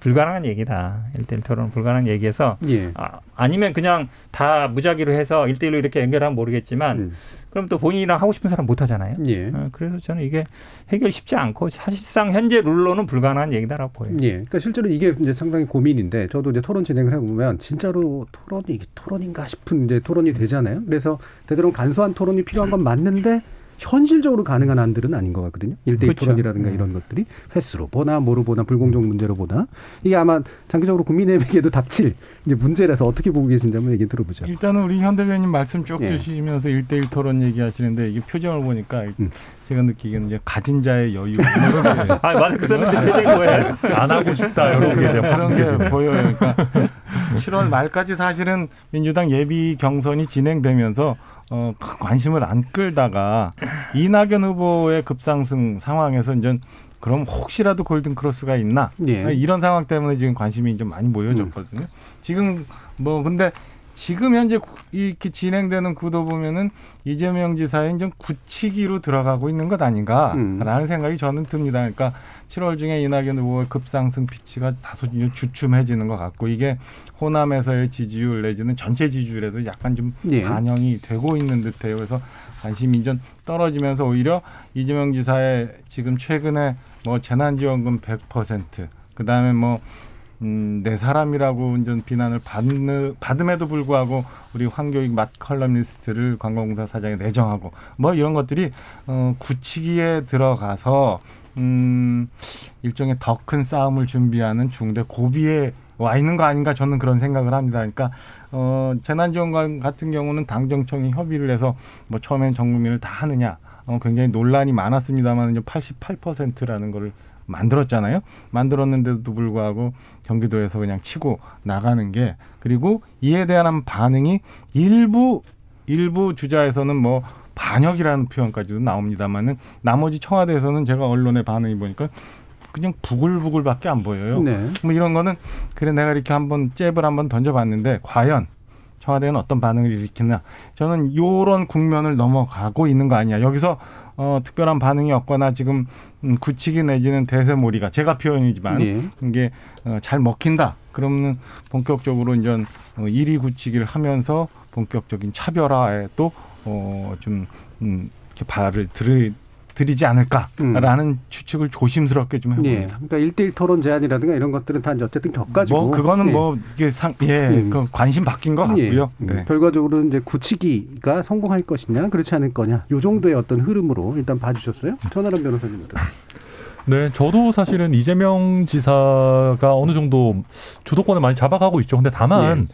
불가능한 얘기다. 일대일 토론은 불가능한 얘기에서 예. 아, 아니면 그냥 다 무작위로 해서 일대일로 이렇게 연결하면 모르겠지만 음. 그럼 또 본인이랑 하고 싶은 사람 못 하잖아요. 예. 어, 그래서 저는 이게 해결 쉽지 않고 사실상 현재 룰로는 불가능한 얘기다라고 보여요. 예. 그러니까 실제로 이게 이제 상당히 고민인데 저도 이제 토론 진행을 해보면 진짜로 토론이 이게 토론인가 싶은 이제 토론이 되잖아요. 그래서 되도록 간소한 토론이 필요한 건 맞는데 현실적으로 가능한 안들은 아닌 것 같거든요. 일대일 그렇죠. 토론이라든가 음. 이런 것들이 횟수로 보나 뭐로 보나 불공정 문제로 보나 이게 아마 장기적으로 국민의힘에게도 닥칠 이제 문제라서 어떻게 보고 계신지 한번 얘기 들어보죠. 일단은 우리 현 대변인 말씀 쭉 예. 주시면서 일대일 토론 얘기하시는데 이게 표정을 보니까 음. 제가 느끼기에는 이제 가진 자의 여유 아 마스크 썼는데 표정이 뭐예요? 안 하고 싶다 이런 게 이제 그런 확 게. 보여요. 그러니까 7월 말까지 사실은 민주당 예비 경선이 진행되면서 어, 큰 관심을 안 끌다가 이낙연 후보의 급상승 상황에서 이제 그럼 혹시라도 골든 크로스가 있나 예. 이런 상황 때문에 지금 관심이 좀 많이 모여졌거든요. 지금 뭐 근데 지금 현재 구- 이렇게 진행되는 구도 보면은 이재명 지사의 좀 굳히기로 들어가고 있는 것 아닌가라는 음. 생각이 저는 듭니다. 그러니까 7월 중에 이낙연 후보의 급상승 피치가 다소 좀 주춤해지는 것 같고 이게 호남에서의 지지율 내지는 전체 지지율에도 약간 좀 예. 반영이 되고 있는 듯해요. 그래서 관심이 좀 떨어지면서 오히려 이재명 지사의 지금 최근에 뭐 재난지원금 100%, 그 다음에 뭐 음, 내 사람이라고 좀 비난을 받는, 받음에도 불구하고 우리 황교익 맛 칼럼니스트를 관광공사 사장에 내정하고 뭐 이런 것들이 어, 굳히기에 들어가서 음, 일종의 더 큰 싸움을 준비하는 중대 고비에 와 있는 거 아닌가 저는 그런 생각을 합니다. 그러니까 어, 재난지원금 같은 경우는 당정청이 협의를 해서 뭐 처음엔 전 국민을 다 하느냐 어, 굉장히 논란이 많았습니다만 88%라는 거를 만들었잖아요. 만들었는데도 불구하고 경기도에서 그냥 치고 나가는 게 그리고 이에 대한 반응이 일부 일부 주자에서는 뭐 반역이라는 표현까지도 나옵니다만은 나머지 청와대에서는 제가 언론의 반응이 보니까 그냥 부글부글밖에 안 보여요. 네. 뭐 이런 거는 그래 내가 이렇게 한번 잽을 한번 던져봤는데 과연 청와대는 어떤 반응을 일으키나 저는 요런 국면을 넘어가고 있는 거 아니야 여기서 어, 특별한 반응이 없거나 지금 음, 굳히기 내지는 대세몰이가 제가 표현이지만 예. 이게 어, 잘 먹힌다 그러면 본격적으로 이제 어, 일위 굳히기를 하면서 본격적인 차별화에 또 어 좀 음, 이렇게 발을 들, 들이지 않을까라는 추측을 조심스럽게 좀 예. 해봅니다. 그러니까 일대일 토론 제안이라든가 이런 것들은 다 이제 어쨌든 격가지고 뭐 그거는 예. 뭐 이게 상 예, 음. 그 관심 바뀐 것 예. 같고요. 음, 네. 결과적으로 이제 굳히기가 성공할 것이냐 그렇지 않을 거냐 요 정도의 어떤 흐름으로 일단 봐주셨어요. 전하람 변호사님은 네, 저도 사실은 이재명 지사가 어느 정도 주도권을 많이 잡아가고 있죠. 근데 다만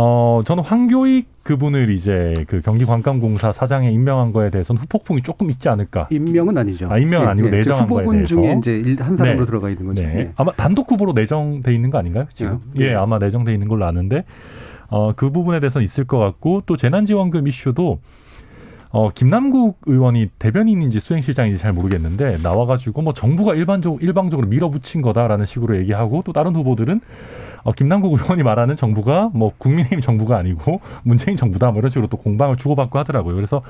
어 저는 황교익 그분을 이제 그 경기관광공사 사장에 임명한 거에 대해서는 후폭풍이 조금 있지 않을까. 임명은 아니죠. 아, 임명은 아니고 그 내정한 거에 후보군 대해서. 중에 이제 일- 한 사람으로 네. 들어가 있는 거죠. 네. 예. 아마 단독 후보로 내정돼 있는 거 아닌가요? 지금? 예. 예, 아마 내정돼 있는 걸로 아는데 어, 그 부분에 대해서는 있을 것 같고 또 재난지원금 이슈도 어, 김남국 의원이 대변인인지 수행실장인지 잘 모르겠는데 나와가지고 뭐 정부가 일반적 일방적으로 밀어붙인 거다라는 식으로 얘기하고 또 다른 후보들은 어, 김남국 의원이 말하는 정부가 뭐 국민의힘 정부가 아니고 문재인 정부다 뭐 이런 식으로 또 공방을 주고받고 하더라고요. 그래서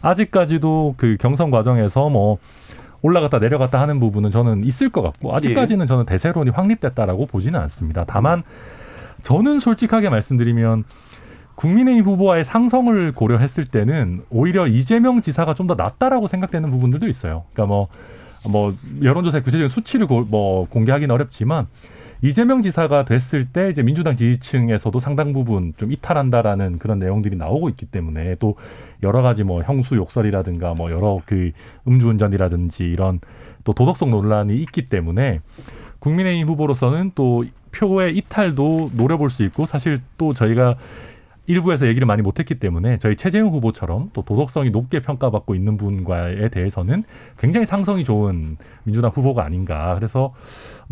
아직까지도 그 경선 과정에서 뭐 올라갔다 내려갔다 하는 부분은 저는 있을 것 같고 아직까지는 저는 대세론이 확립됐다라고 보지는 않습니다. 다만 저는 솔직하게 말씀드리면 국민의힘 후보와의 상성을 고려했을 때는 오히려 이재명 지사가 좀 더 낫다라고 생각되는 부분들도 있어요. 그러니까 뭐, 뭐 여론조사의 구체적인 수치를 고, 뭐 공개하기는 어렵지만 이재명 지사가 됐을 때 이제 민주당 지지층에서도 상당 부분 좀 이탈한다라는 그런 내용들이 나오고 있기 때문에 또 여러 가지 뭐 형수 욕설이라든가 뭐 여러 그 음주운전이라든지 이런 또 도덕성 논란이 있기 때문에 국민의힘 후보로서는 또 표의 이탈도 노려볼 수 있고 사실 또 저희가 일부에서 얘기를 많이 못했기 때문에 저희 최재형 후보처럼 또 도덕성이 높게 평가받고 있는 분과에 대해서는 굉장히 상성이 좋은 민주당 후보가 아닌가. 그래서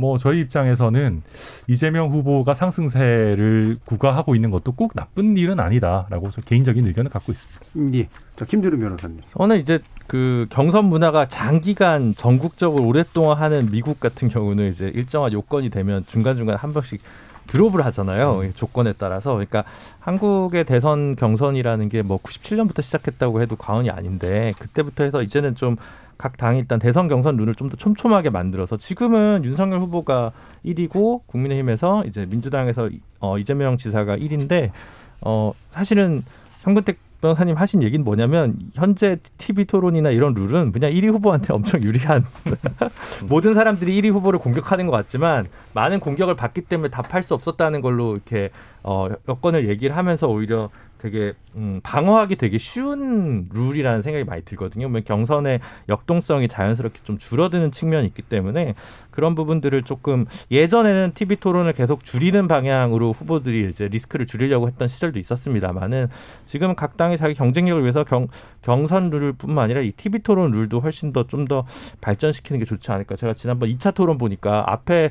뭐 저희 입장에서는 이재명 후보가 상승세를 구가하고 있는 것도 꼭 나쁜 일은 아니다라고 저 개인적인 의견을 갖고 있습니다. 음, 예. 자, 김주름 변호사님. 저는 이제 그 경선 문화가 장기간 전국적으로 오랫동안 하는 미국 같은 경우는 이제 일정한 요건이 되면 중간중간 한 번씩 드롭을 하잖아요. 이 조건에 따라서. 그러니까 한국의 대선 경선이라는 게 뭐 97년부터 시작했다고 해도 과언이 아닌데 그때부터 해서 이제는 좀 각 당이 일단 대선 경선 룰을 좀 더 촘촘하게 만들어서 지금은 윤석열 후보가 1위고 국민의힘에서 이제 민주당에서 어, 이재명 지사가 1위인데 어, 사실은 현근택 변호사님 하신 얘기는 뭐냐면 현재 TV 토론이나 이런 룰은 그냥 1위 후보한테 엄청 유리한 모든 사람들이 1위 후보를 공격하는 것 같지만 많은 공격을 받기 때문에 답할 수 없었다는 걸로 이렇게 어, 여건을 얘기를 하면서 오히려 되게 음, 방어하기 되게 쉬운 룰이라는 생각이 많이 들거든요. 왜냐면 경선의 역동성이 자연스럽게 좀 줄어드는 측면이 있기 때문에 그런 부분들을 조금 예전에는 TV 토론을 계속 줄이는 방향으로 후보들이 이제 리스크를 줄이려고 했던 시절도 있었습니다만은 지금은 각 당이 자기 경쟁력을 위해서 경, 경선 룰뿐만 아니라 이 TV 토론 룰도 훨씬 더 좀더 발전시키는 게 좋지 않을까. 제가 지난번 2차 토론 보니까 앞에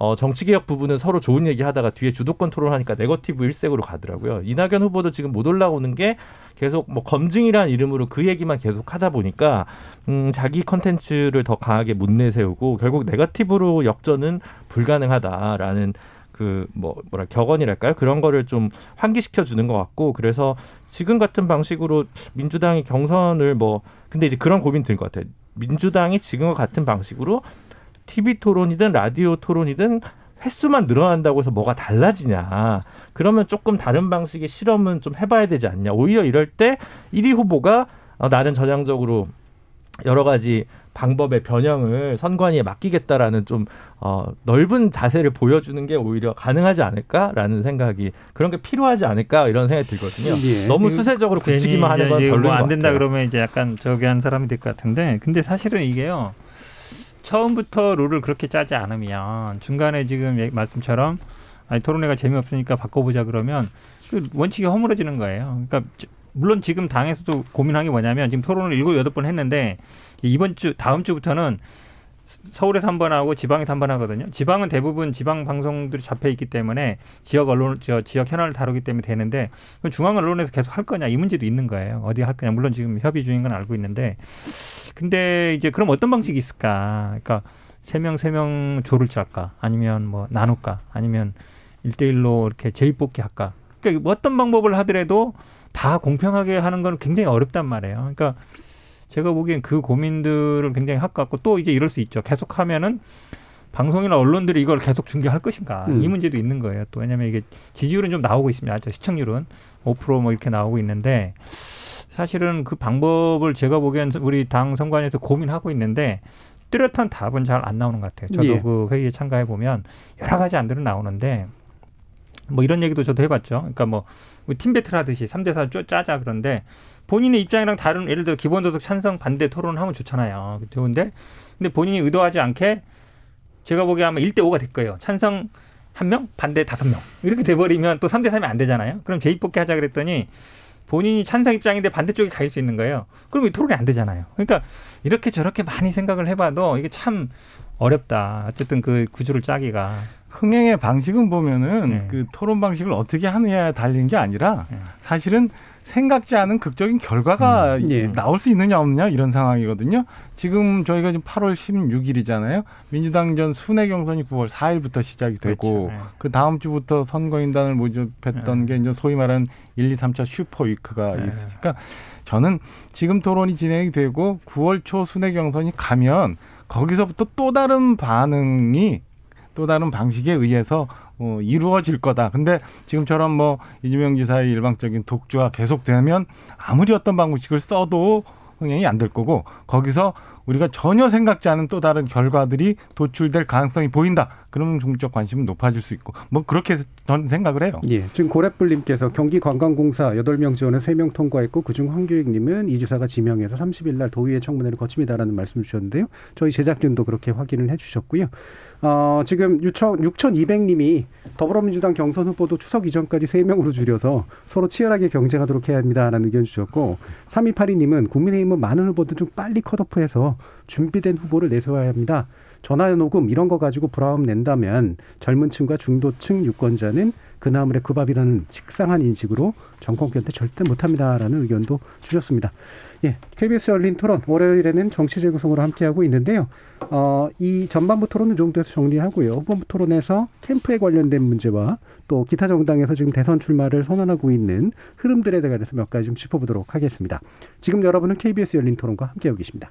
어, 정치개혁 부분은 서로 좋은 얘기 하다가 뒤에 주도권 토론하니까 네거티브 일색으로 가더라고요. 이낙연 후보도 지금 못 올라오는 게 계속 뭐 검증이라는 이름으로 그 얘기만 계속 하다 보니까 음, 자기 컨텐츠를 더 강하게 못 내세우고 결국 네거티브로 역전은 불가능하다라는 그뭐 뭐라 격언이랄까요 그런 거를 좀 환기시켜 주는 것 같고 그래서 지금 같은 방식으로 민주당이 경선을 뭐 근데 이제 그런 고민 들것 같아요 민주당이 지금과 같은 방식으로 TV 토론이든 라디오 토론이든 횟수만 늘어난다고 해서 뭐가 달라지냐. 그러면 조금 다른 방식의 실험은 좀 해봐야 되지 않냐. 오히려 이럴 때 1위 후보가 어, 나는 전향적으로 여러 가지 방법의 변형을 선관위에 맡기겠다라는 좀 어, 넓은 자세를 보여주는 게 오히려 가능하지 않을까라는 생각이 그런 게 필요하지 않을까 이런 생각이 들거든요. 예. 너무 수세적으로 굳히기만 하는 건 별로인 것 뭐안 된다. 그러면 이제 약간 저기 한 사람이 될 것 같은데 근데 사실은 이게요 처음부터 룰을 그렇게 짜지 않으면 중간에 지금 말씀처럼 아니 토론회가 재미없으니까 바꿔보자 그러면 그 원칙이 허물어지는 거예요. 그러니까 저- 물론 지금 당에서도 고민한 게 뭐냐면 지금 토론을 일곱 여덟 번 했는데 이번 주 다음 주부터는 서울에서 한 번 하고 지방에서 한 번 하거든요. 지방은 대부분 지방 방송들이 잡혀 있기 때문에 지역 언론, 저 지역 현안을 다루기 때문에 되는데 그럼 중앙 언론에서 계속 할 거냐 이 문제도 있는 거예요. 어디 할 거냐. 물론 지금 협의 중인 건 알고 있는데 근데 이제 그럼 어떤 방식이 있을까? 그러니까 세 명 세 명 조를 짤까? 아니면 뭐 나눌까? 아니면 일대일로 이렇게 재입뽑기 할까? 그러니까 뭐 어떤 방법을 하더라도 다 공평하게 하는 건 굉장히 어렵단 말이에요. 그러니까 제가 보기엔 그 고민들을 굉장히 같고 또 이제 이럴 수 있죠. 계속 하면은 방송이나 언론들이 이걸 계속 중계할 것인가 음. 이 문제도 있는 거예요. 또 왜냐하면 이게 지지율은 좀 나오고 있습니다. 저 시청률은 5%뭐 이렇게 나오고 있는데 사실은 그 방법을 제가 보기엔 우리 당 선관위에서 고민하고 있는데 뚜렷한 답은 잘 안 나오는 것 같아요. 저도 예. 그 회의에 참가해 보면 여러 가지 안들은 나오는데 뭐 이런 얘기도 저도 해봤죠. 그러니까 뭐 팀 배틀 하듯이 3대4 짜자 그런데 본인의 입장이랑 다른 예를 들어 기본소득 찬성 반대 토론을 하면 좋잖아요. 좋은데 근데 본인이 의도하지 않게 제가 보기에 아마 1대 5가 될 거예요. 찬성 한 명, 반대 다섯 명 이렇게 돼버리면 또 3대 3이 안 되잖아요. 그럼 재입복귀 하자 그랬더니 본인이 찬성 입장인데 반대쪽에 가일 수 있는 거예요. 그럼 이 토론이 안 되잖아요. 그러니까 이렇게 저렇게 많이 생각을 해봐도 이게 참 어렵다. 어쨌든 그 구조를 짜기가 흥행의 방식은 보면은 네. 그 토론 방식을 어떻게 하느냐에 달린 게 아니라 네. 사실은 생각지 않은 극적인 결과가 음. 예. 나올 수 있느냐 없느냐 이런 상황이거든요. 지금 저희가 지금 8월 16일이잖아요. 민주당 전 순회 경선이 9월 4일부터 시작이 되고 그렇죠. 네. 그 다음 주부터 선거인단을 모집했던 네. 게 이제 소위 말하는 1, 2, 3차 슈퍼 위크가 네. 있으니까 저는 지금 토론이 진행이 되고 9월 초 순회 경선이 가면 거기서부터 또 다른 반응이 또 다른 방식에 의해서 어, 이루어질 거다. 근데 지금처럼 뭐 이재명 지사의 일방적인 독주가 계속되면 아무리 어떤 방식을 써도 흥행이 안 될 거고 거기서 우리가 전혀 생각지 않은 또 다른 결과들이 도출될 가능성이 보인다. 그러면 중적 관심은 높아질 수 있고 뭐 그렇게 저는 생각을 해요. 예, 지금 고래뿔님께서 경기관광공사 8명 지원에 3명 통과했고 그중 황교익님은 이 주사가 지명해서 30일 날 도의회 청문회를 거칩니다라는 말씀 주셨는데요. 저희 제작진도 그렇게 확인을 해주셨고요. 어, 지금 6천, 6,200님이 더불어민주당 경선 후보도 추석 이전까지 3명으로 줄여서 서로 치열하게 경쟁하도록 해야 합니다라는 의견 주셨고 3282님은 국민의힘은 많은 후보들 좀 빨리 컷오프해서 준비된 후보를 내세워야 합니다. 전화 녹음 이런 거 가지고 브라움 낸다면 젊은 층과 중도층 유권자는 그나물의 그 밥이라는 식상한 인식으로 정권 곁에 절대 못합니다라는 의견도 주셨습니다. 예, KBS 열린 토론 월요일에는 정치 재 구성으로 함께하고 있는데요. 어, 이 전반부 토론은 이 정도에서 정리하고요. 후반부 토론에서 캠프에 관련된 문제와 또 기타 정당에서 지금 대선 출마를 선언하고 있는 흐름들에 대해서 몇 가지 좀 짚어보도록 하겠습니다. 지금 여러분은 KBS 열린 토론과 함께하고 계십니다.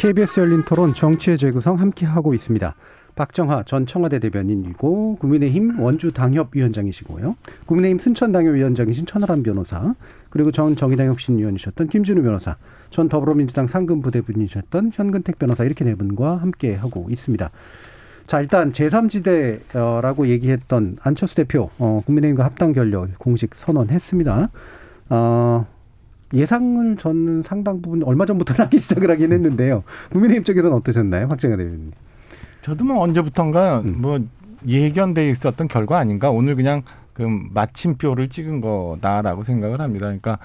KBS 열린 토론 정치의 재구성 함께 하고 있습니다. 박정하 전 청와대 대변인이고 국민의힘 원주 당협위원장이시고요. 국민의힘 순천 당협위원장이신 천하람 변호사 그리고 전 정의당 혁신위원이셨던 김준우 변호사 전 더불어민주당 상근 부대변인이셨던 현근택 변호사 이렇게 네 분과 함께 하고 있습니다. 자 일단 제3지대라고 얘기했던 안철수 대표 어, 국민의힘과 합당 결렬 공식 선언했습니다. 어, 예상을 저는 상당 부분 얼마 전부터 하기 시작을 하긴 했는데요. 국민의힘 쪽에서는 어떠셨나요, 박정하 대변인? 저도 뭐 언제부턴가 음. 뭐 예견돼 있었던 결과 아닌가 오늘 그냥 그 마침표를 찍은 거다라고 생각을 합니다. 그러니까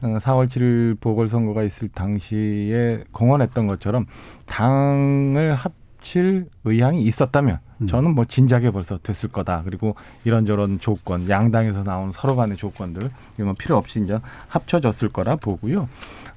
어, 4월 7일 보궐선거가 있을 당시에 공언했던 것처럼 당을 합 칠 의향이 있었다면 음. 저는 뭐 진작에 벌써 됐을 거다. 그리고 이런저런 조건, 양당에서 나온 서로 간의 조건들 이런 건 필요 없이 이제 합쳐졌을 거라 보고요.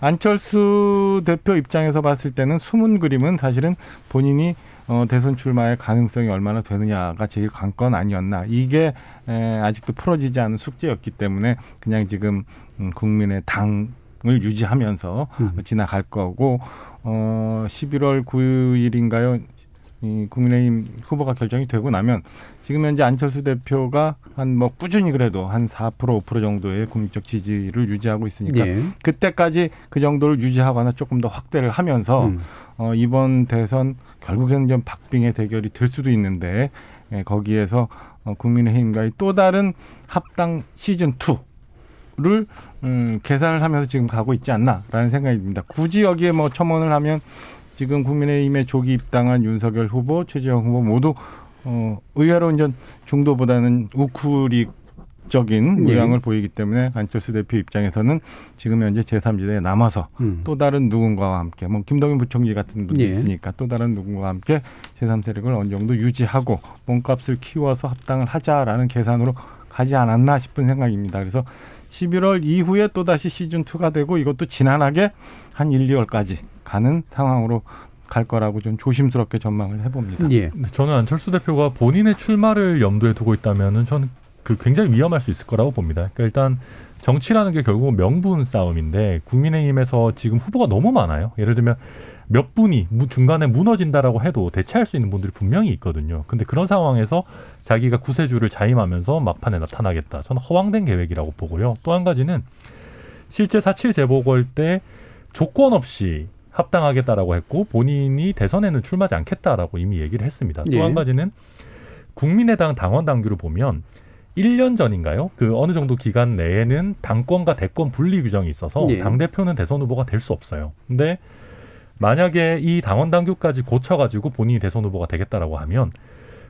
안철수 대표 입장에서 봤을 때는 숨은 그림은 사실은 본인이 어, 대선 출마의 가능성이 얼마나 되느냐가 제일 관건 아니었나. 이게 에, 아직도 풀어지지 않은 숙제였기 때문에 그냥 지금 음, 국민의 당 을 유지하면서 음. 지나갈 거고 어 11월 9일인가요? 이 국민의힘 후보가 결정이 되고 나면 지금 현재 안철수 대표가 한 뭐 꾸준히 그래도 한 4% 5% 정도의 국민적 지지를 유지하고 있으니까 예. 그때까지 그 정도를 유지하거나 조금 더 확대를 하면서 음. 어, 이번 대선 결국에는 좀 박빙의 대결이 될 수도 있는데 예, 거기에서 어, 국민의힘과의 또 다른 합당 시즌 2 를 음, 계산을 하면서 지금 가고 있지 않나라는 생각이 듭니다. 굳이 여기에 뭐 첨언을 하면 지금 국민의힘의 조기 입당한 윤석열 후보, 최재형 후보 모두 어, 의외로 이제 중도보다는 우크릭적인 예. 모양을 보이기 때문에 안철수 대표 입장에서는 지금 현재 제3지대에 남아서 음. 또 다른 누군가와 함께 뭐 김동연 부총리 같은 분도 예. 있으니까 또 다른 누군가와 함께 제3 세력을 어느 정도 유지하고 몸값을 키워서 합당을 하자라는 계산으로 가지 않았나 싶은 생각입니다. 그래서 11월 이후에 또 다시 시즌 2가 되고 이것도 지난하게 한 1, 2월까지 가는 상황으로 갈 거라고 좀 조심스럽게 전망을 해봅니다. 예. 근데 저는 안철수 대표가 본인의 출마를 염두에 두고 있다면은 저는 그 굉장히 위험할 수 있을 거라고 봅니다. 그러니까 일단 정치라는 게 결국은 명분 싸움인데 국민의힘에서 지금 후보가 너무 많아요. 예를 들면 몇 분이 무- 중간에 무너진다라고 해도 대체할 수 있는 분들이 분명히 있거든요. 근데 그런 상황에서 자기가 구세주를 자임하면서 막판에 나타나겠다. 저는 허황된 계획이라고 보고요. 또 한 가지는 실제 사칠 재보궐 때 조건 없이 합당하겠다라고 했고 본인이 대선에는 출마하지 않겠다라고 이미 얘기를 했습니다. 또 예. 한 가지는 국민의당 당원 당규를 보면 1년 전인가요? 그 어느 정도 기간 내에는 당권과 대권 분리 규정이 있어서 예. 당 대표는 대선 후보가 될 수 없어요. 근데 만약에 이 당원 당규까지 고쳐가지고 본인이 대선 후보가 되겠다라고 하면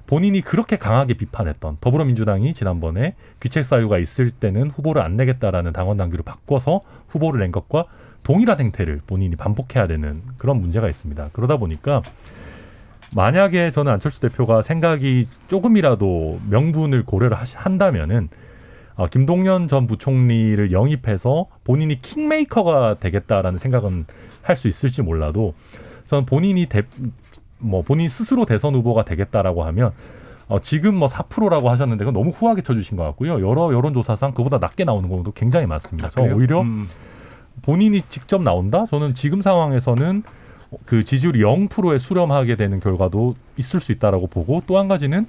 본인이 그렇게 강하게 비판했던 더불어민주당이 지난번에 귀책 사유가 있을 때는 후보를 안 내겠다라는 당원 당규를 바꿔서 후보를 낸 것과 동일한 행태를 본인이 반복해야 되는 그런 문제가 있습니다. 그러다 보니까 만약에 저는 안철수 대표가 생각이 조금이라도 명분을 고려를 한다면은 어, 김동연 전 부총리를 영입해서 본인이 킹메이커가 되겠다라는 생각은 할 수 있을지 몰라도 저는 본인이 대, 뭐 본인 스스로 대선 후보가 되겠다라고 하면 어, 지금 뭐 4%라고 하셨는데 그건 너무 후하게 쳐주신 것 같고요. 여러 여론조사상 그보다 낮게 나오는 경우도 굉장히 많습니다. 저 그래요? 오히려 음. 본인이 직접 나온다? 저는 지금 상황에서는 그 지지율이 0%에 수렴하게 되는 결과도 있을 수 있다라고 보고 또 한 가지는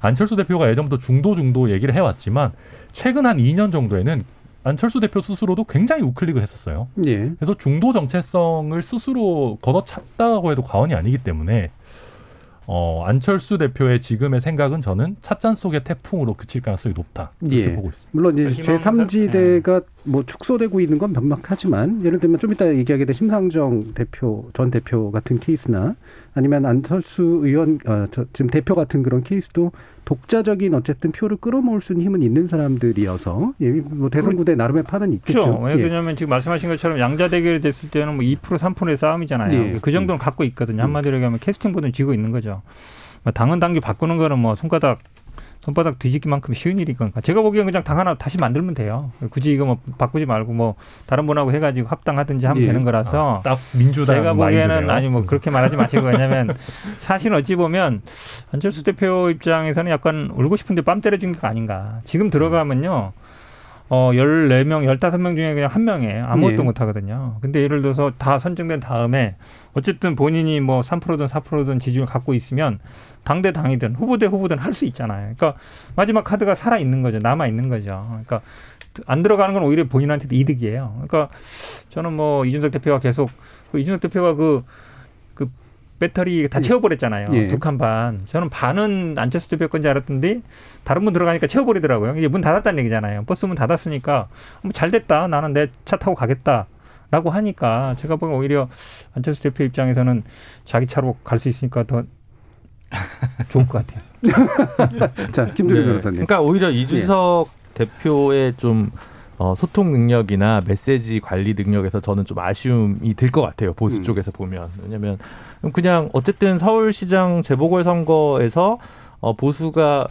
안철수 대표가 예전부터 중도 중도 얘기를 해왔지만 최근 한 2년 정도에는 안철수 대표 스스로도 굉장히 우클릭을 했었어요. 예. 그래서 중도 정체성을 스스로 걷어찼다고 해도 과언이 아니기 때문에 어, 안철수 대표의 지금의 생각은 저는 찻잔 속의 태풍으로 그칠 가능성이 높다 이렇게 예. 보고 있습니다. 물론 이제 희망을 제3지대가 뭐 축소되고 있는 건 명확하지만 예를 들면 좀 이따 얘기하게 될 심상정 대표 전 대표 같은 케이스나 아니면 안철수 의원 어, 저, 지금 대표 같은 그런 케이스도 독자적인 어쨌든 표를 끌어모을 수 있는 힘은 있는 사람들이어서 예, 뭐 대선 구대 나름의 판은 있겠죠. 그렇죠. 예. 왜냐하면 지금 말씀하신 것처럼 양자 대결이 됐을 때는 뭐 2% 3%의 싸움이잖아요. 예. 그 정도는 갖고 있거든요. 한마디로 얘기하면 캐스팅 보드는 쥐고 있는 거죠. 뭐 당헌 당규 바꾸는 거는 뭐 손가락 손바닥 뒤집기만큼 쉬운 일이니까 제가 보기엔 그냥 당 하나 다시 만들면 돼요. 굳이 이거 뭐 바꾸지 말고 뭐 다른 분하고 해가지고 합당하든지 하면 예. 되는 거라서 아, 딱 민주당 제가 보기에는. 아니 뭐 그렇게 말하지 마시고 왜냐면 사실 어찌 보면 안철수 대표 입장에서는 약간 울고 싶은데 뺨 때려준 게 아닌가. 지금 들어가면요. 어, 14명, 15명 중에 그냥 한 명이에요. 아무것도 예. 못 하거든요. 근데 예를 들어서 다 선정된 다음에 어쨌든 본인이 뭐 3%든 4%든 지지율 갖고 있으면 당 대 당이든 후보 대 후보든 할 수 있잖아요. 그러니까 마지막 카드가 살아 있는 거죠. 남아 있는 거죠. 그러니까 안 들어가는 건 오히려 본인한테도 이득이에요. 그러니까 저는 뭐 이준석 대표가 계속 그 이준석 대표가 그, 그 배터리 다 채워버렸잖아요. 예. 두칸 반. 저는 반은 안철수 대표 건지 알았던데 다른 분 들어가니까 채워버리더라고요. 이제 문 닫았다는 얘기잖아요. 버스 문 닫았으니까 뭐잘 됐다. 나는 내 차 타고 가겠다. 라고 하니까 제가 보기엔 오히려 안철수 대표 입장에서는 자기 차로 갈 수 있으니까 더 좋을 것 같아요. 자, 김준일 네. 변호사님. 그러니까 오히려 이준석 대표의 좀 어, 소통 능력이나 메시지 관리 능력에서 저는 좀 아쉬움이 들 것 같아요. 보수 음. 쪽에서 보면. 왜냐하 면 그냥 어쨌든 서울시장 재보궐 선거에서 어, 보수가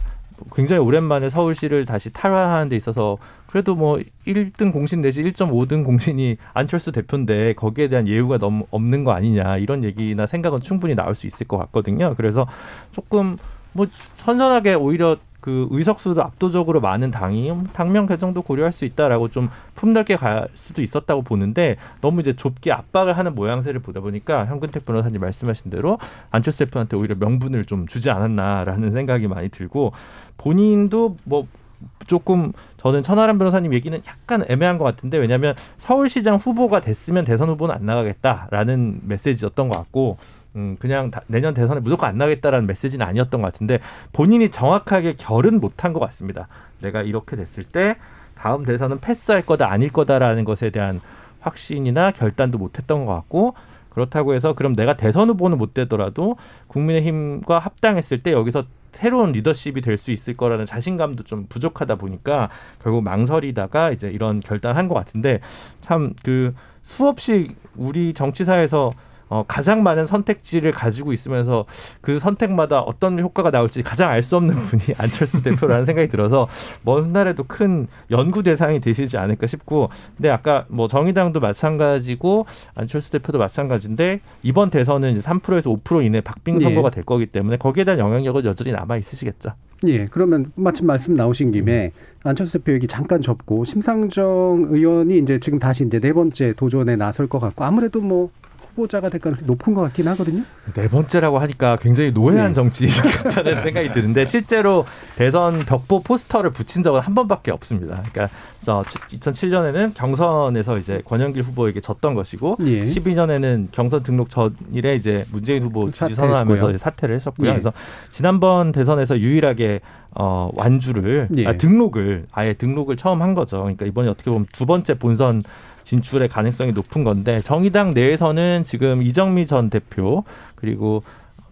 굉장히 오랜만에 서울시를 다시 탈환하는 데 있어서 그래도 뭐 1등 공신 내지 1.5등 공신이 안철수 대표인데 거기에 대한 예우가 너무 없는 거 아니냐 이런 얘기나 생각은 충분히 나올 수 있을 것 같거든요. 그래서 조금 뭐 선선하게 오히려 그 의석수도 압도적으로 많은 당이 당명 개정도 고려할 수 있다라고 좀 품넓게 갈 수도 있었다고 보는데 너무 이제 좁게 압박을 하는 모양새를 보다 보니까 현근택 변호사님 말씀하신 대로 안철수 대표한테 오히려 명분을 좀 주지 않았나라는 생각이 많이 들고 본인도 뭐 조금 저는 천하람 변호사님 얘기는 약간 애매한 것 같은데 왜냐하면 서울시장 후보가 됐으면 대선 후보는 안 나가겠다라는 메시지였던 것 같고 음 그냥 다- 내년 대선에 무조건 안 나가겠다라는 메시지는 아니었던 것 같은데 본인이 정확하게 결은 못한 것 같습니다. 내가 이렇게 됐을 때 다음 대선은 패스할 거다 아닐 거다라는 것에 대한 확신이나 결단도 못했던 것 같고 그렇다고 해서 그럼 내가 대선 후보는 못 되더라도 국민의힘과 합당했을 때 여기서 새로운 리더십이 될 수 있을 거라는 자신감도 좀 부족하다 보니까 결국 망설이다가 이제 이런 결단한 것 같은데 참 그 수없이 우리 정치사에서 어, 가장 많은 선택지를 가지고 있으면서 그 선택마다 어떤 효과가 나올지 가장 알 수 없는 분이 안철수 대표라는 생각이 들어서 먼 훗날에도 큰 연구 대상이 되시지 않을까 싶고 근데 아까 뭐 정의당도 마찬가지고 안철수 대표도 마찬가지인데 이번 대선은 이제 3%에서 5% 이내 박빙 예. 선거가 될 거기 때문에 거기에 대한 영향력은 여전히 남아 있으시겠죠. 예, 그러면 마침 말씀 나오신 김에 안철수 대표 얘기 잠깐 접고 심상정 의원이 이제 지금 다시 이제 네 번째 도전에 나설 것 같고 아무래도 뭐 후보자가 될 가능성이 높은 것 같긴 하거든요. 네 번째라고 하니까 굉장히 노회한 네. 정치 같다는 생각이 드는데 실제로 대선 벽보 포스터를 붙인 적은 한 번밖에 없습니다. 그러니까 2007년에는 경선에서 이제 권영길 후보에게 졌던 것이고 예. 12년에는 경선 등록 전일에 이제 문재인 후보 지지. 선언하면서 사퇴를 했었고요. 예. 그래서 지난번 대선에서 유일하게 어 완주를 예. 아, 등록을 아예 등록을 처음 한 거죠. 그러니까 이번에 어떻게 보면 두 번째 본선 진출의 가능성이 높은 건데 정의당 내에서는 지금 이정미 전 대표 그리고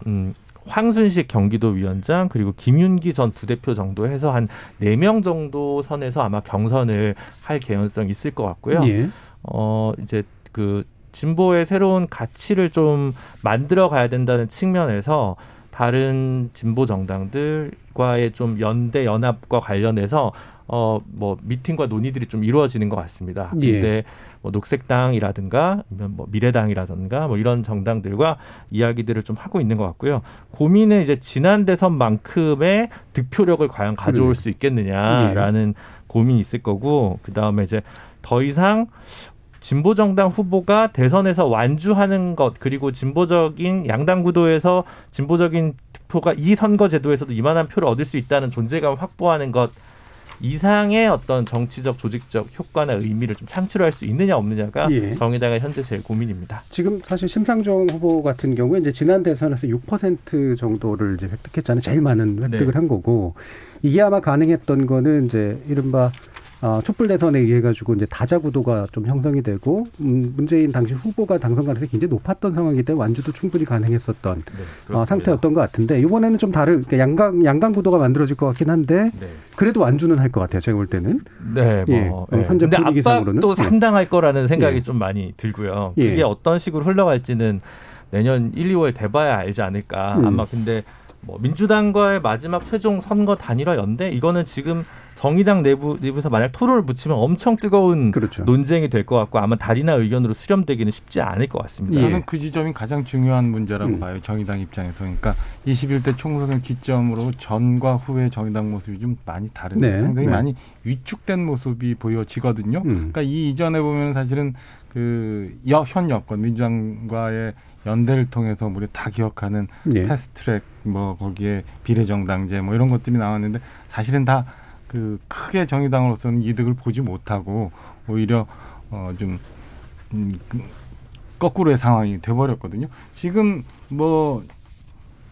음 황순식 경기도 위원장 그리고 김윤기 전 부대표 정도 해서 한 네 명 정도 선에서 아마 경선을 할 개연성이 있을 것 같고요. 예. 어 이제 그 진보의 새로운 가치를 좀 만들어 가야 된다는 측면에서 다른 진보 정당들과의 좀 연대 연합과 관련해서 어 뭐 미팅과 논의들이 좀 이루어지는 것 같습니다. 예. 근데 뭐 녹색당이라든가 뭐 미래당이라든가 뭐 이런 정당들과 이야기들을 좀 하고 있는 것 같고요. 고민은 이제 지난 대선만큼의 득표력을 과연 가져올. 수 있겠느냐라는 고민이 있을 거고 그 다음에 이제 더 이상 진보 정당 후보가 대선에서 완주하는 것 그리고 진보적인 양당 구도에서 진보적인 투표가 이 선거 제도에서도 이만한 표를 얻을 수 있다는 존재감을 확보하는 것 이상의 어떤 정치적 조직적 효과나 의미를 좀 창출할 수 있느냐 없느냐가 예. 정의당의 현재 제일 고민입니다. 지금 사실 심상정 후보 같은 경우에 이제 지난 대선에서 6% 정도를 이제 획득했잖아요. 제일 많은 획득을 네. 한 거고 이게 아마 가능했던 거는 이제 이른바 어, 촛불 대선에 의해 가지고 이제 다자 구도가 좀 형성이 되고 음, 문재인 당시 후보가 당선 가능성이 굉장히 높았던 상황이기 때문에 완주도 충분히 가능했었던 어, 상태였던 것 같은데 이번에는 좀 다른 그러니까 양강 양강 구도가 만들어질 것 같긴 한데 네. 그래도 완주는 할 것 같아요. 제가 볼 때는 네, 예, 뭐. 어, 현재 근데 분위기상으로는. 압박도 예. 상당할 거라는 생각이 예. 좀 많이 들고요. 예. 그게 어떤 식으로 흘러갈지는 내년 1, 2월 돼봐야 알지 않을까. 음. 아마 근데 뭐 민주당과의 마지막 최종 선거 단일화 연대 이거는 지금 정의당 내부 내부에서 만약 토론을 붙이면 엄청 뜨거운 그렇죠. 논쟁이 될 것 같고 아마 다리나 의견으로 수렴되기는 쉽지 않을 것 같습니다. 예. 저는 그 지점이 가장 중요한 문제라고 음. 봐요. 정의당 입장에서. 그러니까 21대 총선을 기점으로 전과 후의 정의당 모습이 좀 많이 다른데 네, 상당히 네. 많이 위축된 모습이 보여지거든요. 음. 그러니까 이 이전에 보면 사실은 그 여, 현 여권 민주당과의 연대를 통해서 우리 다 기억하는 예. 패스트트랙 뭐 거기에 비례정당제 뭐 이런 것들이 나왔는데 사실은 다 그 크게 정의당으로서는 이득을 보지 못하고 오히려 어좀 음, 그 거꾸로의 상황이 돼버렸거든요. 지금 뭐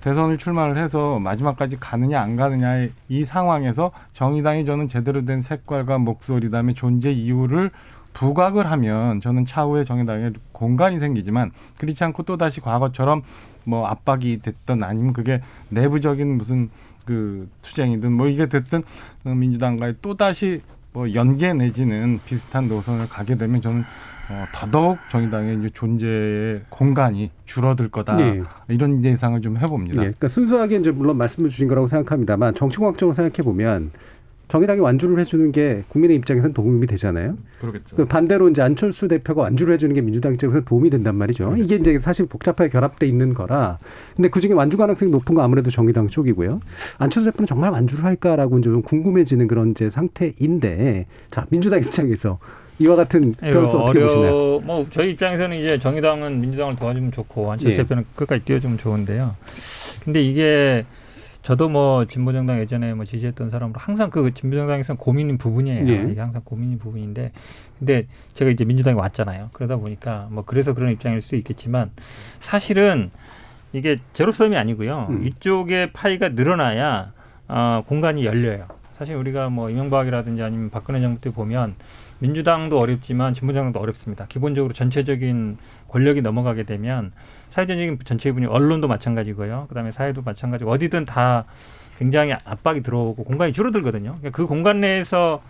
대선을 출마를 해서 마지막까지 가느냐 안 가느냐의 이 상황에서 정의당이 저는 제대로 된 색깔과 목소리 다음에 존재 이유를 부각을 하면 저는 차후에 정의당에 공간이 생기지만 그렇지 않고 또 다시 과거처럼 뭐 압박이 됐던 아니면 그게 내부적인 무슨 그 투쟁이든 뭐 이게 됐든 어, 민주당과의 또 다시 뭐 연계 내지는 비슷한 노선을 가게 되면 저는 어, 더더욱 정의당의 이제 존재의 공간이 줄어들 거다 예. 이런 예상을 좀 해봅니다. 예, 그러니까 순수하게 이제 물론 말씀을 주신 거라고 생각합니다만 정치공학적으로 생각해 보면 정의당이 완주를 해주는 게 국민의 입장에서는 도움이 되잖아요. 그러겠죠. 그 반대로 이제 안철수 대표가 완주를 해주는 게 민주당 입장에서 도움이 된단 말이죠. 이게 이제 사실 복잡하게 결합돼 있는 거라. 근데 그 중에 완주 가능성이 높은 거 아무래도 정의당 쪽이고요. 안철수 대표는 정말 완주를 할까라고 이제 좀 궁금해지는 그런 이제 상태인데, 자 민주당 입장에서 이와 같은 변수 어떻게 보시나요? 어려 뭐 저희 입장에서는 이제 정의당은 민주당을 도와주면 좋고 안철수 예. 대표는 끝까지 뛰어주면 좋은데요. 근데 이게 저도 뭐 진보정당 예전에 뭐 지지했던 사람으로 항상 그 진보정당에서는 고민인 부분이에요. 예. 이게 항상 고민인 부분인데, 근데 제가 이제 민주당에 왔잖아요. 그러다 보니까 뭐 그래서 그런 입장일 수도 있겠지만 사실은 이게 제로섬이 아니고요. 음. 이쪽에 파이가 늘어나야 어, 공간이 열려요. 사실 우리가 뭐 이명박이라든지 아니면 박근혜 정부 때 보면 민주당도 어렵지만 진보정당도 어렵습니다. 기본적으로 전체적인 권력이 넘어가게 되면 사회적인 전체 분위 언론도 마찬가지고요. 그다음에 사회도 마찬가지고 어디든 다 굉장히 압박이 들어오고 공간이 줄어들거든요. 그러니까 그 공간 내에서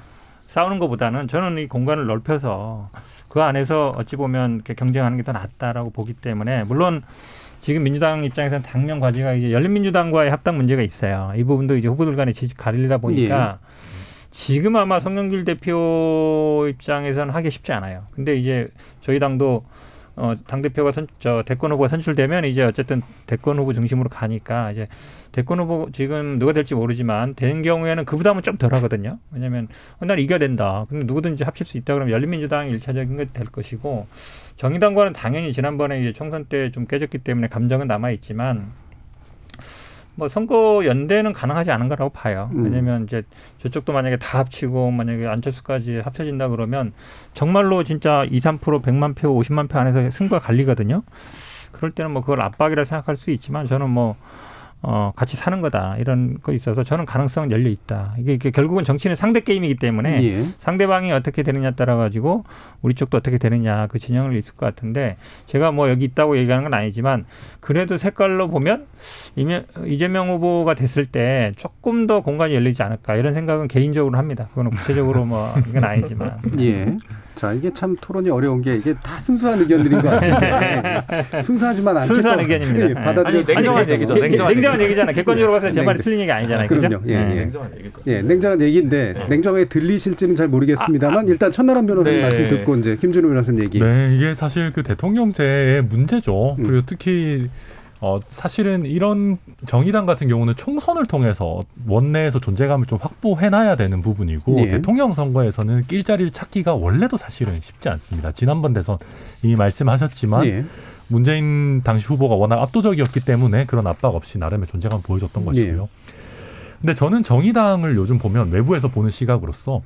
싸우는 것보다는 저는 이 공간을 넓혀서 그 안에서 어찌 보면 경쟁하는 게 더 낫다라고 보기 때문에 물론 지금 민주당 입장에서는 당면 과제가 이제 열린민주당과의 합당 문제가 있어요. 이 부분도 이제 후보들 간의 지지 가리다 보니까 지금 아마 성영길 대표 입장에서는 하기 쉽지 않아요. 근데 이제 저희 당도 어, 당대표가 선, 저, 대권 후보가 선출되면 이제 어쨌든 대권 후보 중심으로 가니까 이제 대권 후보 지금 누가 될지 모르지만 되는 경우에는 그 부담은 좀 덜 하거든요. 왜냐면 어, 난 이겨야 된다. 근데 누구든지 합칠 수 있다 그러면 열린민주당이 일차적인 게 될 것이고 정의당과는 당연히 지난번에 이제 총선 때 좀 깨졌기 때문에 감정은 남아 있지만 뭐 선거 연대는 가능하지 않은 거라고 봐요. 음. 왜냐면 이제 저쪽도 만약에 다 합치고 만약에 안철수까지 합쳐진다 그러면 정말로 진짜 2, 3% 100만 표, 50만 표 안에서 승부가 갈리거든요. 그럴 때는 뭐 그걸 압박이라 생각할 수 있지만 저는 뭐 어, 같이 사는 거다. 이런 거 있어서 저는 가능성은 열려 있다. 이게, 이게 결국은 정치는 상대 게임이기 때문에 예. 상대방이 어떻게 되느냐 따라 가지고 우리 쪽도 어떻게 되느냐 그 진영을 있을 것 같은데 제가 뭐 여기 있다고 얘기하는 건 아니지만 그래도 색깔로 보면 이명, 이재명 후보가 됐을 때 조금 더 공간이 열리지 않을까 이런 생각은 개인적으로 합니다. 그거는 구체적으로 뭐 이건 아니지만 예. 자, 이게 참 토론이 어려운 게 이게 다 순수한 의견들인 것 같은데 순수하지만 않게 순수한 또 의견입니다. 예, 받아들여지는 아니, 냉정한. 얘기죠. 개- 냉정한 개- 냉정한 얘기잖아. 객관적으로 봐서 제 말이 틀린 얘기 아니잖아요. 아? 그럼요. 예, 네. 예. 냉정한 얘기죠. 예, 냉정한 얘기인데 냉정하게 들리실지는 잘 모르겠습니다만 일단 천나람 변호사님 네. 말씀 듣고 이제 김준호 변호사님 얘기. 네, 이게 사실 그 대통령제의 문제죠. 음. 그리고 특히 어 사실은 이런 정의당 같은 경우는 총선을 통해서 원내에서 존재감을 좀 확보해놔야 되는 부분이고 예. 대통령 선거에서는 낄자리를 찾기가 원래도 사실은 쉽지 않습니다. 지난번 대선 이미 말씀하셨지만 예. 문재인 당시 후보가 워낙 압도적이었기 때문에 그런 압박 없이 나름의 존재감을 보여줬던 예. 것이고요. 근데 저는 정의당을 요즘 보면 외부에서 보는 시각으로서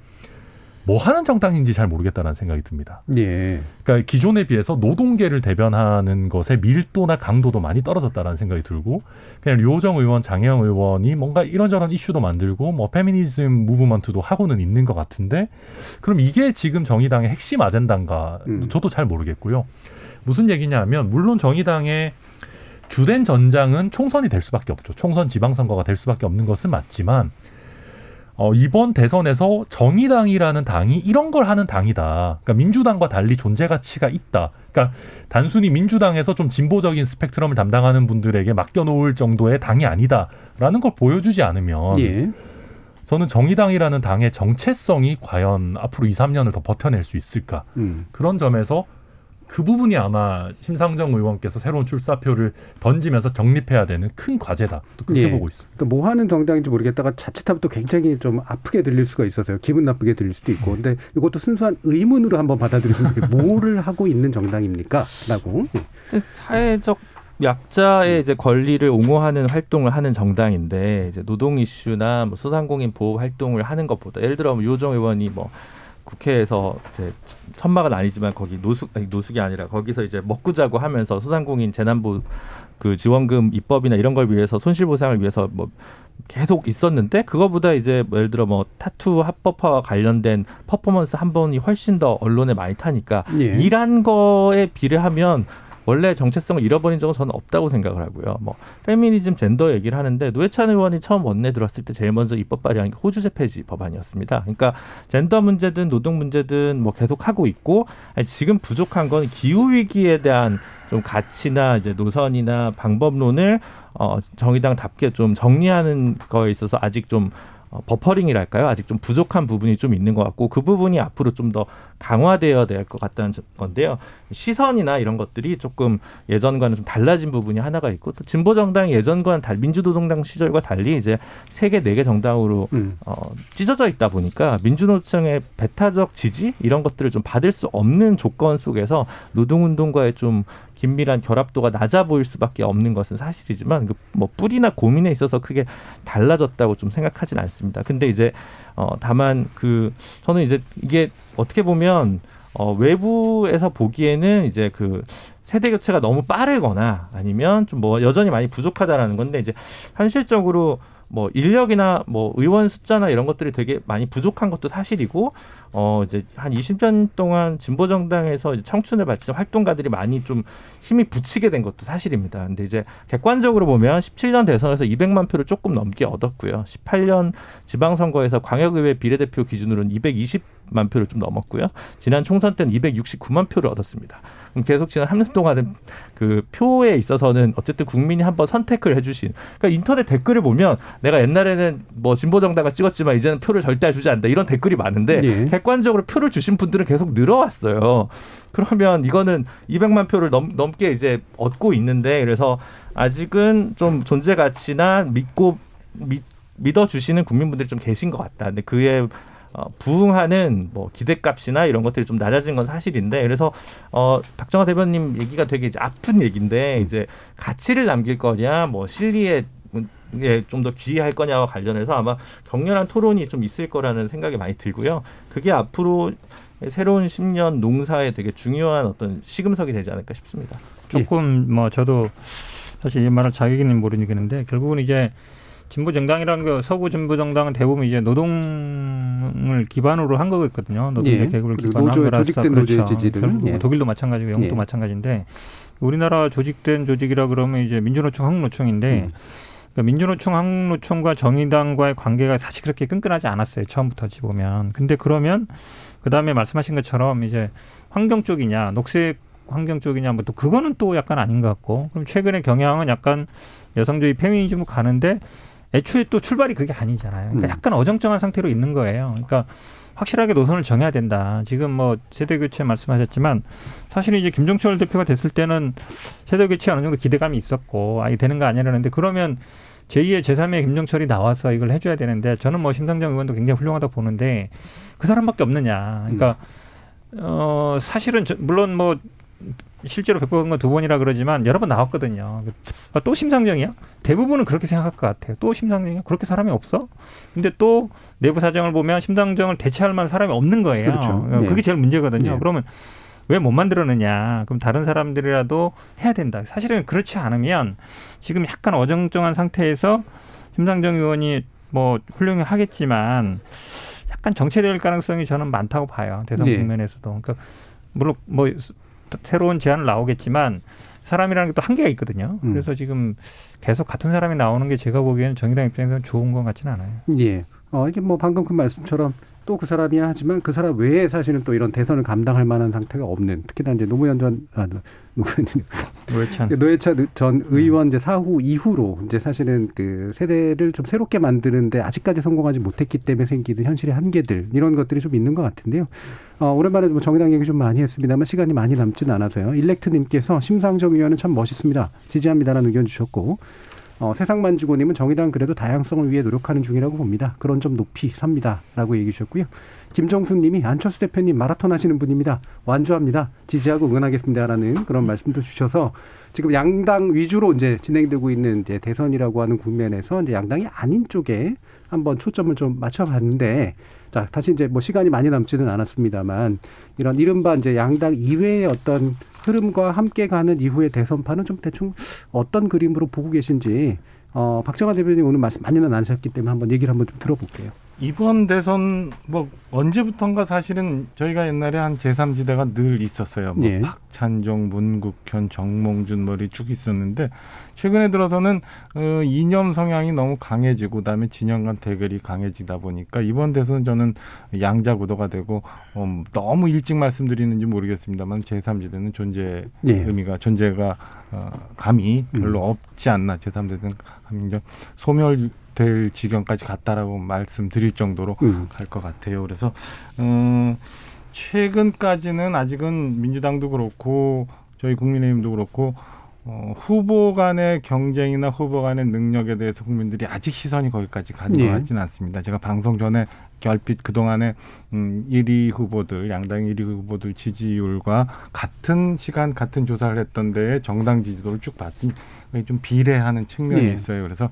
뭐 하는 정당인지 잘 모르겠다는 생각이 듭니다. 예. 그러니까 기존에 비해서 노동계를 대변하는 것의 밀도나 강도도 많이 떨어졌다는 생각이 들고 그냥 류호정 의원, 장혜영 의원이 뭔가 이런저런 이슈도 만들고 뭐 페미니즘 무브먼트도 하고는 있는 것 같은데 그럼 이게 지금 정의당의 핵심 아젠다인가 음. 저도 잘 모르겠고요. 무슨 얘기냐면 물론 정의당의 주된 전장은 총선이 될 수밖에 없죠. 총선 지방선거가 될 수밖에 없는 것은 맞지만 어, 이번 대선에서 정의당이라는 당이 이런 걸 하는 당이다. 그러니까 민주당과 달리 존재 가치가 있다. 그러니까 단순히 민주당에서 좀 진보적인 스펙트럼을 담당하는 분들에게 맡겨놓을 정도의 당이 아니다라는 걸 보여주지 않으면 예. 저는 정의당이라는 당의 정체성이 과연 앞으로 2, 3년을 더 버텨낼 수 있을까 음. 그런 점에서 그 부분이 아마 심상정 의원께서 새로운 출사표를 던지면서 정립해야 되는 큰 과제다. 또 그렇게 예. 보고 있습니다. 그러니까 뭐 하는 정당인지 모르겠다가 자칫하면 또 굉장히 좀 아프게 들릴 수가 있어서요. 기분 나쁘게 들릴 수도 있고. 근데 이것도 순수한 의문으로 한번 받아들이시면 되게 뭐를 하고 있는 정당입니까? 라고. 예. 사회적 약자의 이제 권리를 옹호하는 활동을 하는 정당인데 이제 노동 이슈나 뭐 소상공인 보호 활동을 하는 것보다 예를 들어 뭐 요정 의원이 뭐 국회에서 이제 천막은 아니지만 거기 노숙 아니 노숙이 아니라 거기서 이제 먹고 자고 하면서 소상공인 재난부 그 지원금 입법이나 이런 걸 위해서 손실 보상을 위해서 뭐 계속 있었는데 그거보다 이제 뭐 예를 들어 뭐 타투 합법화와 관련된 퍼포먼스 한 번이 훨씬 더 언론에 많이 타니까 예. 일한 거에 비례하면 원래 정체성을 잃어버린 적은 저는 없다고 생각을 하고요. 뭐 페미니즘, 젠더 얘기를 하는데 노회찬 의원이 처음 원내 들어왔을 때 제일 먼저 입법 발의한 게 호주제 폐지 법안이었습니다. 그러니까 젠더 문제든 노동 문제든 뭐 계속 하고 있고 지금 부족한 건 기후 위기에 대한 좀 가치나 이제 노선이나 방법론을 어, 정의당답게 좀 정리하는 거에 있어서 아직 좀 어, 버퍼링이랄까요? 아직 좀 부족한 부분이 좀 있는 것 같고 그 부분이 앞으로 좀 더 강화되어야 될 것 같다는 건데요. 시선이나 이런 것들이 조금 예전과는 좀 달라진 부분이 하나가 있고 또 진보 정당이 예전과는 달 민주노동당 시절과 달리 이제 세 개 네 개 정당으로 음. 어, 찢어져 있다 보니까 민주노총의 배타적 지지 이런 것들을 좀 받을 수 없는 조건 속에서 노동운동과의 좀 긴밀한 결합도가 낮아 보일 수밖에 없는 것은 사실이지만 그뭐 뿌리나 고민에 있어서 크게 달라졌다고 좀 생각하진 않습니다. 근데 이제 어 다만 그 저는 이제 이게 어떻게 보면 어 외부에서 보기에는 이제 그 세대 교체가 너무 빠르거나 아니면 좀 뭐 여전히 많이 부족하다라는 건데 이제 현실적으로 뭐 인력이나 뭐 의원 숫자나 이런 것들이 되게 많이 부족한 것도 사실이고 어 이제 한 20년 동안 진보 정당에서 청춘을 바치는 활동가들이 많이 좀 힘이 붙이게 된 것도 사실입니다. 근데 이제 객관적으로 보면 17년 대선에서 200만 표를 조금 넘게 얻었고요. 18년 지방선거에서 광역의회 비례대표 기준으로는 220만 표를 좀 넘었고요. 지난 총선 때는 269만 표를 얻었습니다. 계속 지난 3년 동안은 그 표에 있어서는 어쨌든 국민이 한번 선택을 해주신. 그러니까 인터넷 댓글을 보면 내가 옛날에는 뭐 진보 정당을 찍었지만 이제는 표를 절대 주지 않는다 이런 댓글이 많은데 예. 객관적으로 표를 주신 분들은 계속 늘어왔어요. 그러면 이거는 200만 표를 넘, 넘게 이제 얻고 있는데 그래서 아직은 좀 존재 가치나 믿고 믿, 믿어주시는 국민분들이 좀 계신 것 같다. 근데 그에 어, 부응하는 뭐 기대값이나 이런 것들이 좀 낮아진 건 사실인데 그래서 어 박정화 대변님 얘기가 되게 이제 아픈 얘기인데 이제 가치를 남길 거냐 뭐 실리에 예, 좀 더 귀할 거냐와 관련해서 아마 격렬한 토론이 좀 있을 거라는 생각이 많이 들고요. 그게 앞으로 새로운 10년 농사에 되게 중요한 어떤 시금석이 되지 않을까 싶습니다. 조금 뭐 저도 사실 이 말을 자격있는 모르겠는데 결국은 이제 진보 정당이라는 거 서구 진보 정당은 대부분 이제 노동을 기반으로 한 거거든요. 노동의 예. 계급을 기반으로 한 거라서 그렇죠. 결국 예. 독일도 마찬가지고 영국도 예. 마찬가지인데 우리나라 조직된 조직이라 그러면 이제 민주노총 한국노총인데 음. 그러니까 민주노총 한국노총과 정의당과의 관계가 사실 그렇게 끈끈하지 않았어요. 처음부터 어찌 보면. 근데 그러면 그 다음에 말씀하신 것처럼 이제 환경 쪽이냐, 녹색 환경 쪽이냐, 뭐 또 그거는 또 약간 아닌 것 같고. 그럼 최근의 경향은 약간 여성주의 페미니즘으로 가는데 애초에 또 출발이 그게 아니잖아요. 그러니까 음. 약간 어정쩡한 상태로 있는 거예요. 그러니까 확실하게 노선을 정해야 된다. 지금 뭐 세대 교체 말씀하셨지만 사실은 이제 김종철 대표가 됐을 때는 세대 교체 어느 정도 기대감이 있었고 아 이게 되는 거 아니라는데 그러면 제2의 제3의 김종철이 나와서 이걸 해줘야 되는데 저는 뭐 심상정 의원도 굉장히 훌륭하다고 보는데 그 사람밖에 없느냐. 그러니까 어 사실은 저, 물론 뭐 실제로 겪어본 건두 번이라 그러지만 여러 번 나왔거든요. 아, 또 심상정이야? 대부분은 그렇게 생각할 것 같아요. 또 심상정이야? 그렇게 사람이 없어? 근데 또 내부 사정을 보면 심상정을 대체할 만한 사람이 없는 거예요. 그렇죠. 어, 그게 네. 제일 문제거든요. 네. 그러면 왜 못 만들었느냐? 그럼 다른 사람들이라도 해야 된다. 사실은 그렇지 않으면 지금 약간 어정쩡한 상태에서 심상정 의원이 뭐 훌륭히 하겠지만 약간 정체될 가능성이 저는 많다고 봐요. 대선 네. 국면에서도. 그러니까 물론 뭐 새로운 제안 나오겠지만 사람이라는 게 또 한계가 있거든요. 음. 그래서 지금 계속 같은 사람이 나오는 게 제가 보기에는 정의당 입장에서는 좋은 것 같지는 않아요. 예. 어, 이게 뭐 방금 그 말씀처럼 또 그 사람이야 하지만 그 사람 외에 사실은 또 이런 대선을 감당할 만한 상태가 없는 특히나 이제 노무현 전 아, 노회찬. 노회찬 전 의원 이제 사후 이후로 이제 사실은 그 세대를 좀 새롭게 만드는데 아직까지 성공하지 못했기 때문에 생기는 현실의 한계들 이런 것들이 좀 있는 것 같은데요. 어, 오랜만에 뭐 정의당 얘기 좀 많이 했습니다만 시간이 많이 남지는 않아서요. 일렉트님께서 심상정 의원은 참 멋있습니다. 지지합니다라는 의견 주셨고 어, 세상만주고님은 정의당 그래도 다양성을 위해 노력하는 중이라고 봅니다. 그런 점 높이 삽니다라고 얘기 주셨고요. 김정수님이 안철수 대표님 마라톤 하시는 분입니다. 완주합니다. 지지하고 응원하겠습니다라는 그런 말씀도 주셔서 지금 양당 위주로 이제 진행되고 있는 이제 대선이라고 하는 국면에서 이제 양당이 아닌 쪽에 한번 초점을 좀 맞춰봤는데 자 다시 이제 뭐 시간이 많이 남지는 않았습니다만 이런 이른바 이제 양당 이외의 어떤 흐름과 함께 가는 이후의 대선판은 좀 대충 어떤 그림으로 보고 계신지 어 박정환 대표님 오늘 말씀 많이는 안 하셨기 때문에 한번 얘기를 한번 좀 들어볼게요. 이번 대선 뭐 언제부턴가 사실은 저희가 옛날에 한 제3지대가 늘 있었어요. 뭐 예. 박찬종, 문국현, 정몽준 머리 쭉 있었는데 최근에 들어서는 어, 이념 성향이 너무 강해지고 그다음에 진영 간 대결이 강해지다 보니까 이번 대선은 저는 양자 구도가 되고 어, 너무 일찍 말씀드리는지 모르겠습니다만 제3지대는 존재 예. 의미가 존재가 어, 감이 별로 음. 없지 않나 제3대는 감이 좀 소멸 될 지경까지 갔다라고 말씀드릴 정도로 음. 갈것 같아요. 그래서 음, 최근까지는 아직은 민주당도 그렇고 저희 국민의힘도 그렇고 어, 후보 간의 경쟁이나 후보 간의 능력에 대해서 국민들이 아직 시선이 거기까지 가는 예. 것 같지는 않습니다. 제가 방송 전에 결핍 그동안에 음, 1위 후보들, 양당 1위 후보들 지지율과 같은 시간 같은 조사를 했던 데에 정당 지지도를 쭉 봤더니 좀 비례하는 측면이 예. 있어요. 그래서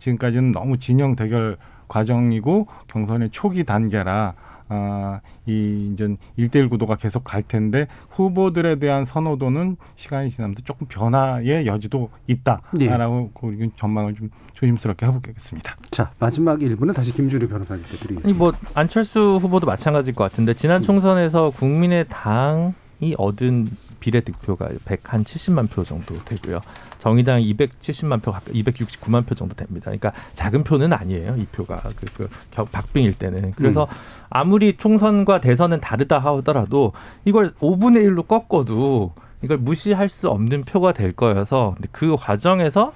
지금까지는 너무 진영 대결 과정이고 경선의 초기 단계라 아, 이 이제 일대일 구도가 계속 갈 텐데 후보들에 대한 선호도는 시간이 지나면서 조금 변화의 여지도 예. 있다라고 그 전망을 좀 조심스럽게 해보겠습니다. 자 마지막 1부는 다시 김준우 변호사님께 드리겠습니다. 뭐 안철수 후보도 마찬가지일 것 같은데 지난 총선에서 국민의당이 얻은 비례 득표가 100한 70만 표 정도 되고요. 정의당 270만 표, 가까이 269만 표 정도 됩니다. 그러니까 작은 표는 아니에요. 이 표가 그, 그 겨- 박빙일 때는. 그래서 아무리 총선과 대선은 다르다 하더라도 이걸 5분의 1로 꺾어도 이걸 무시할 수 없는 표가 될 거여서 그 과정에서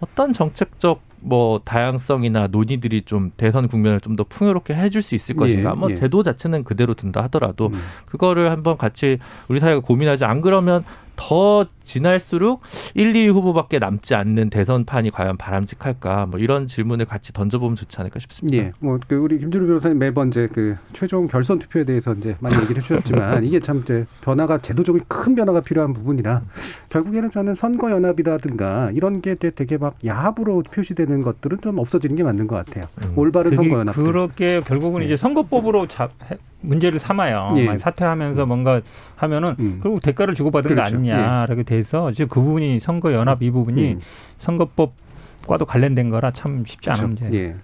어떤 정책적 뭐 다양성이나 논의들이 좀 대선 국면을 좀 더 풍요롭게 해줄 수 있을 것인가. 예, 뭐 예. 제도 자체는 그대로 둔다 하더라도 음. 그거를 한번 같이 우리 사회가 고민하지 안 그러면 더 지날수록 1, 2위 후보밖에 남지 않는 대선판이 과연 바람직할까 뭐 이런 질문을 같이 던져보면 좋지 않을까 싶습니다. 예, 뭐 그 우리 김준우 변호사님 매번 이제 그 최종 결선 투표에 대해서 이제 많이 얘기를 해주셨지만 이게 참 이제 변화가 제도적인 큰 변화가 필요한 부분이라 결국에는 저는 선거 연합이라든가 이런 게 되게 막 야합으로 표시되는 것들은 좀 없어지는 게 맞는 것 같아요. 음. 올바른 선거 연합. 그렇게 결국은 이제 선거법으로 잡, 해- 문제를 삼아요. 예. 사퇴하면서 뭔가 하면은 음. 결국 대가를 주고받은 거 그렇죠. 아니냐 이렇게 돼서 지금 그 부분이 선거 연합 이 부분이 음. 선거법 과도 관련된 거라 참 쉽지 않은 그렇죠. 문제. 예.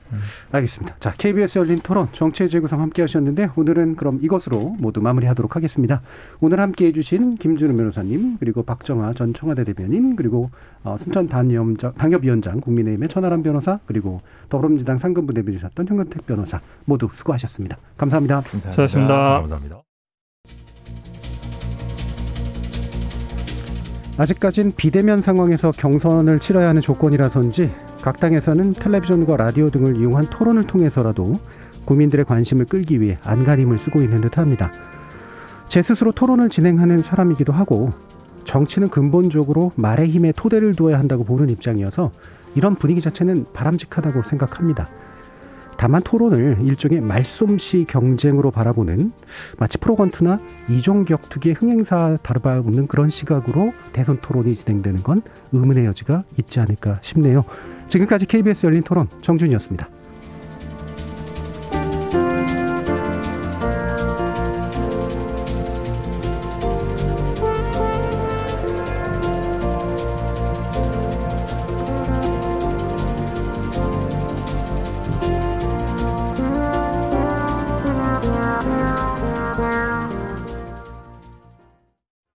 알겠습니다. 자, KBS 열린 토론 정치의 재구성 함께 하셨는데 오늘은 그럼 이것으로 모두 마무리하도록 하겠습니다. 오늘 함께 해 주신 김준우 변호사님 그리고 박정아 전 청와대 대변인 그리고 어, 순천 단위원장, 당협위원장 국민의힘의 천하람 변호사 그리고 더불어민주당 상근부 대변이셨던 현근택 변호사 모두 수고하셨습니다. 감사합니다. 수고하셨습니다. 감사합니다. 아직까진 비대면 상황에서 경선을 치러야 하는 조건이라서인지 각 당에서는 텔레비전과 라디오 등을 이용한 토론을 통해서라도 국민들의 관심을 끌기 위해 안간힘을 쓰고 있는 듯합니다. 제 스스로 토론을 진행하는 사람이기도 하고 정치는 근본적으로 말의 힘에 토대를 두어야 한다고 보는 입장이어서 이런 분위기 자체는 바람직하다고 생각합니다. 다만 토론을 일종의 말솜씨 경쟁으로 바라보는 마치 프로건투나 이종격 투기의 흥행사 다르바웃는 그런 시각으로 대선 토론이 진행되는 건 의문의 여지가 있지 않을까 싶네요. 지금까지 KBS 열린 토론 정준이었습니다.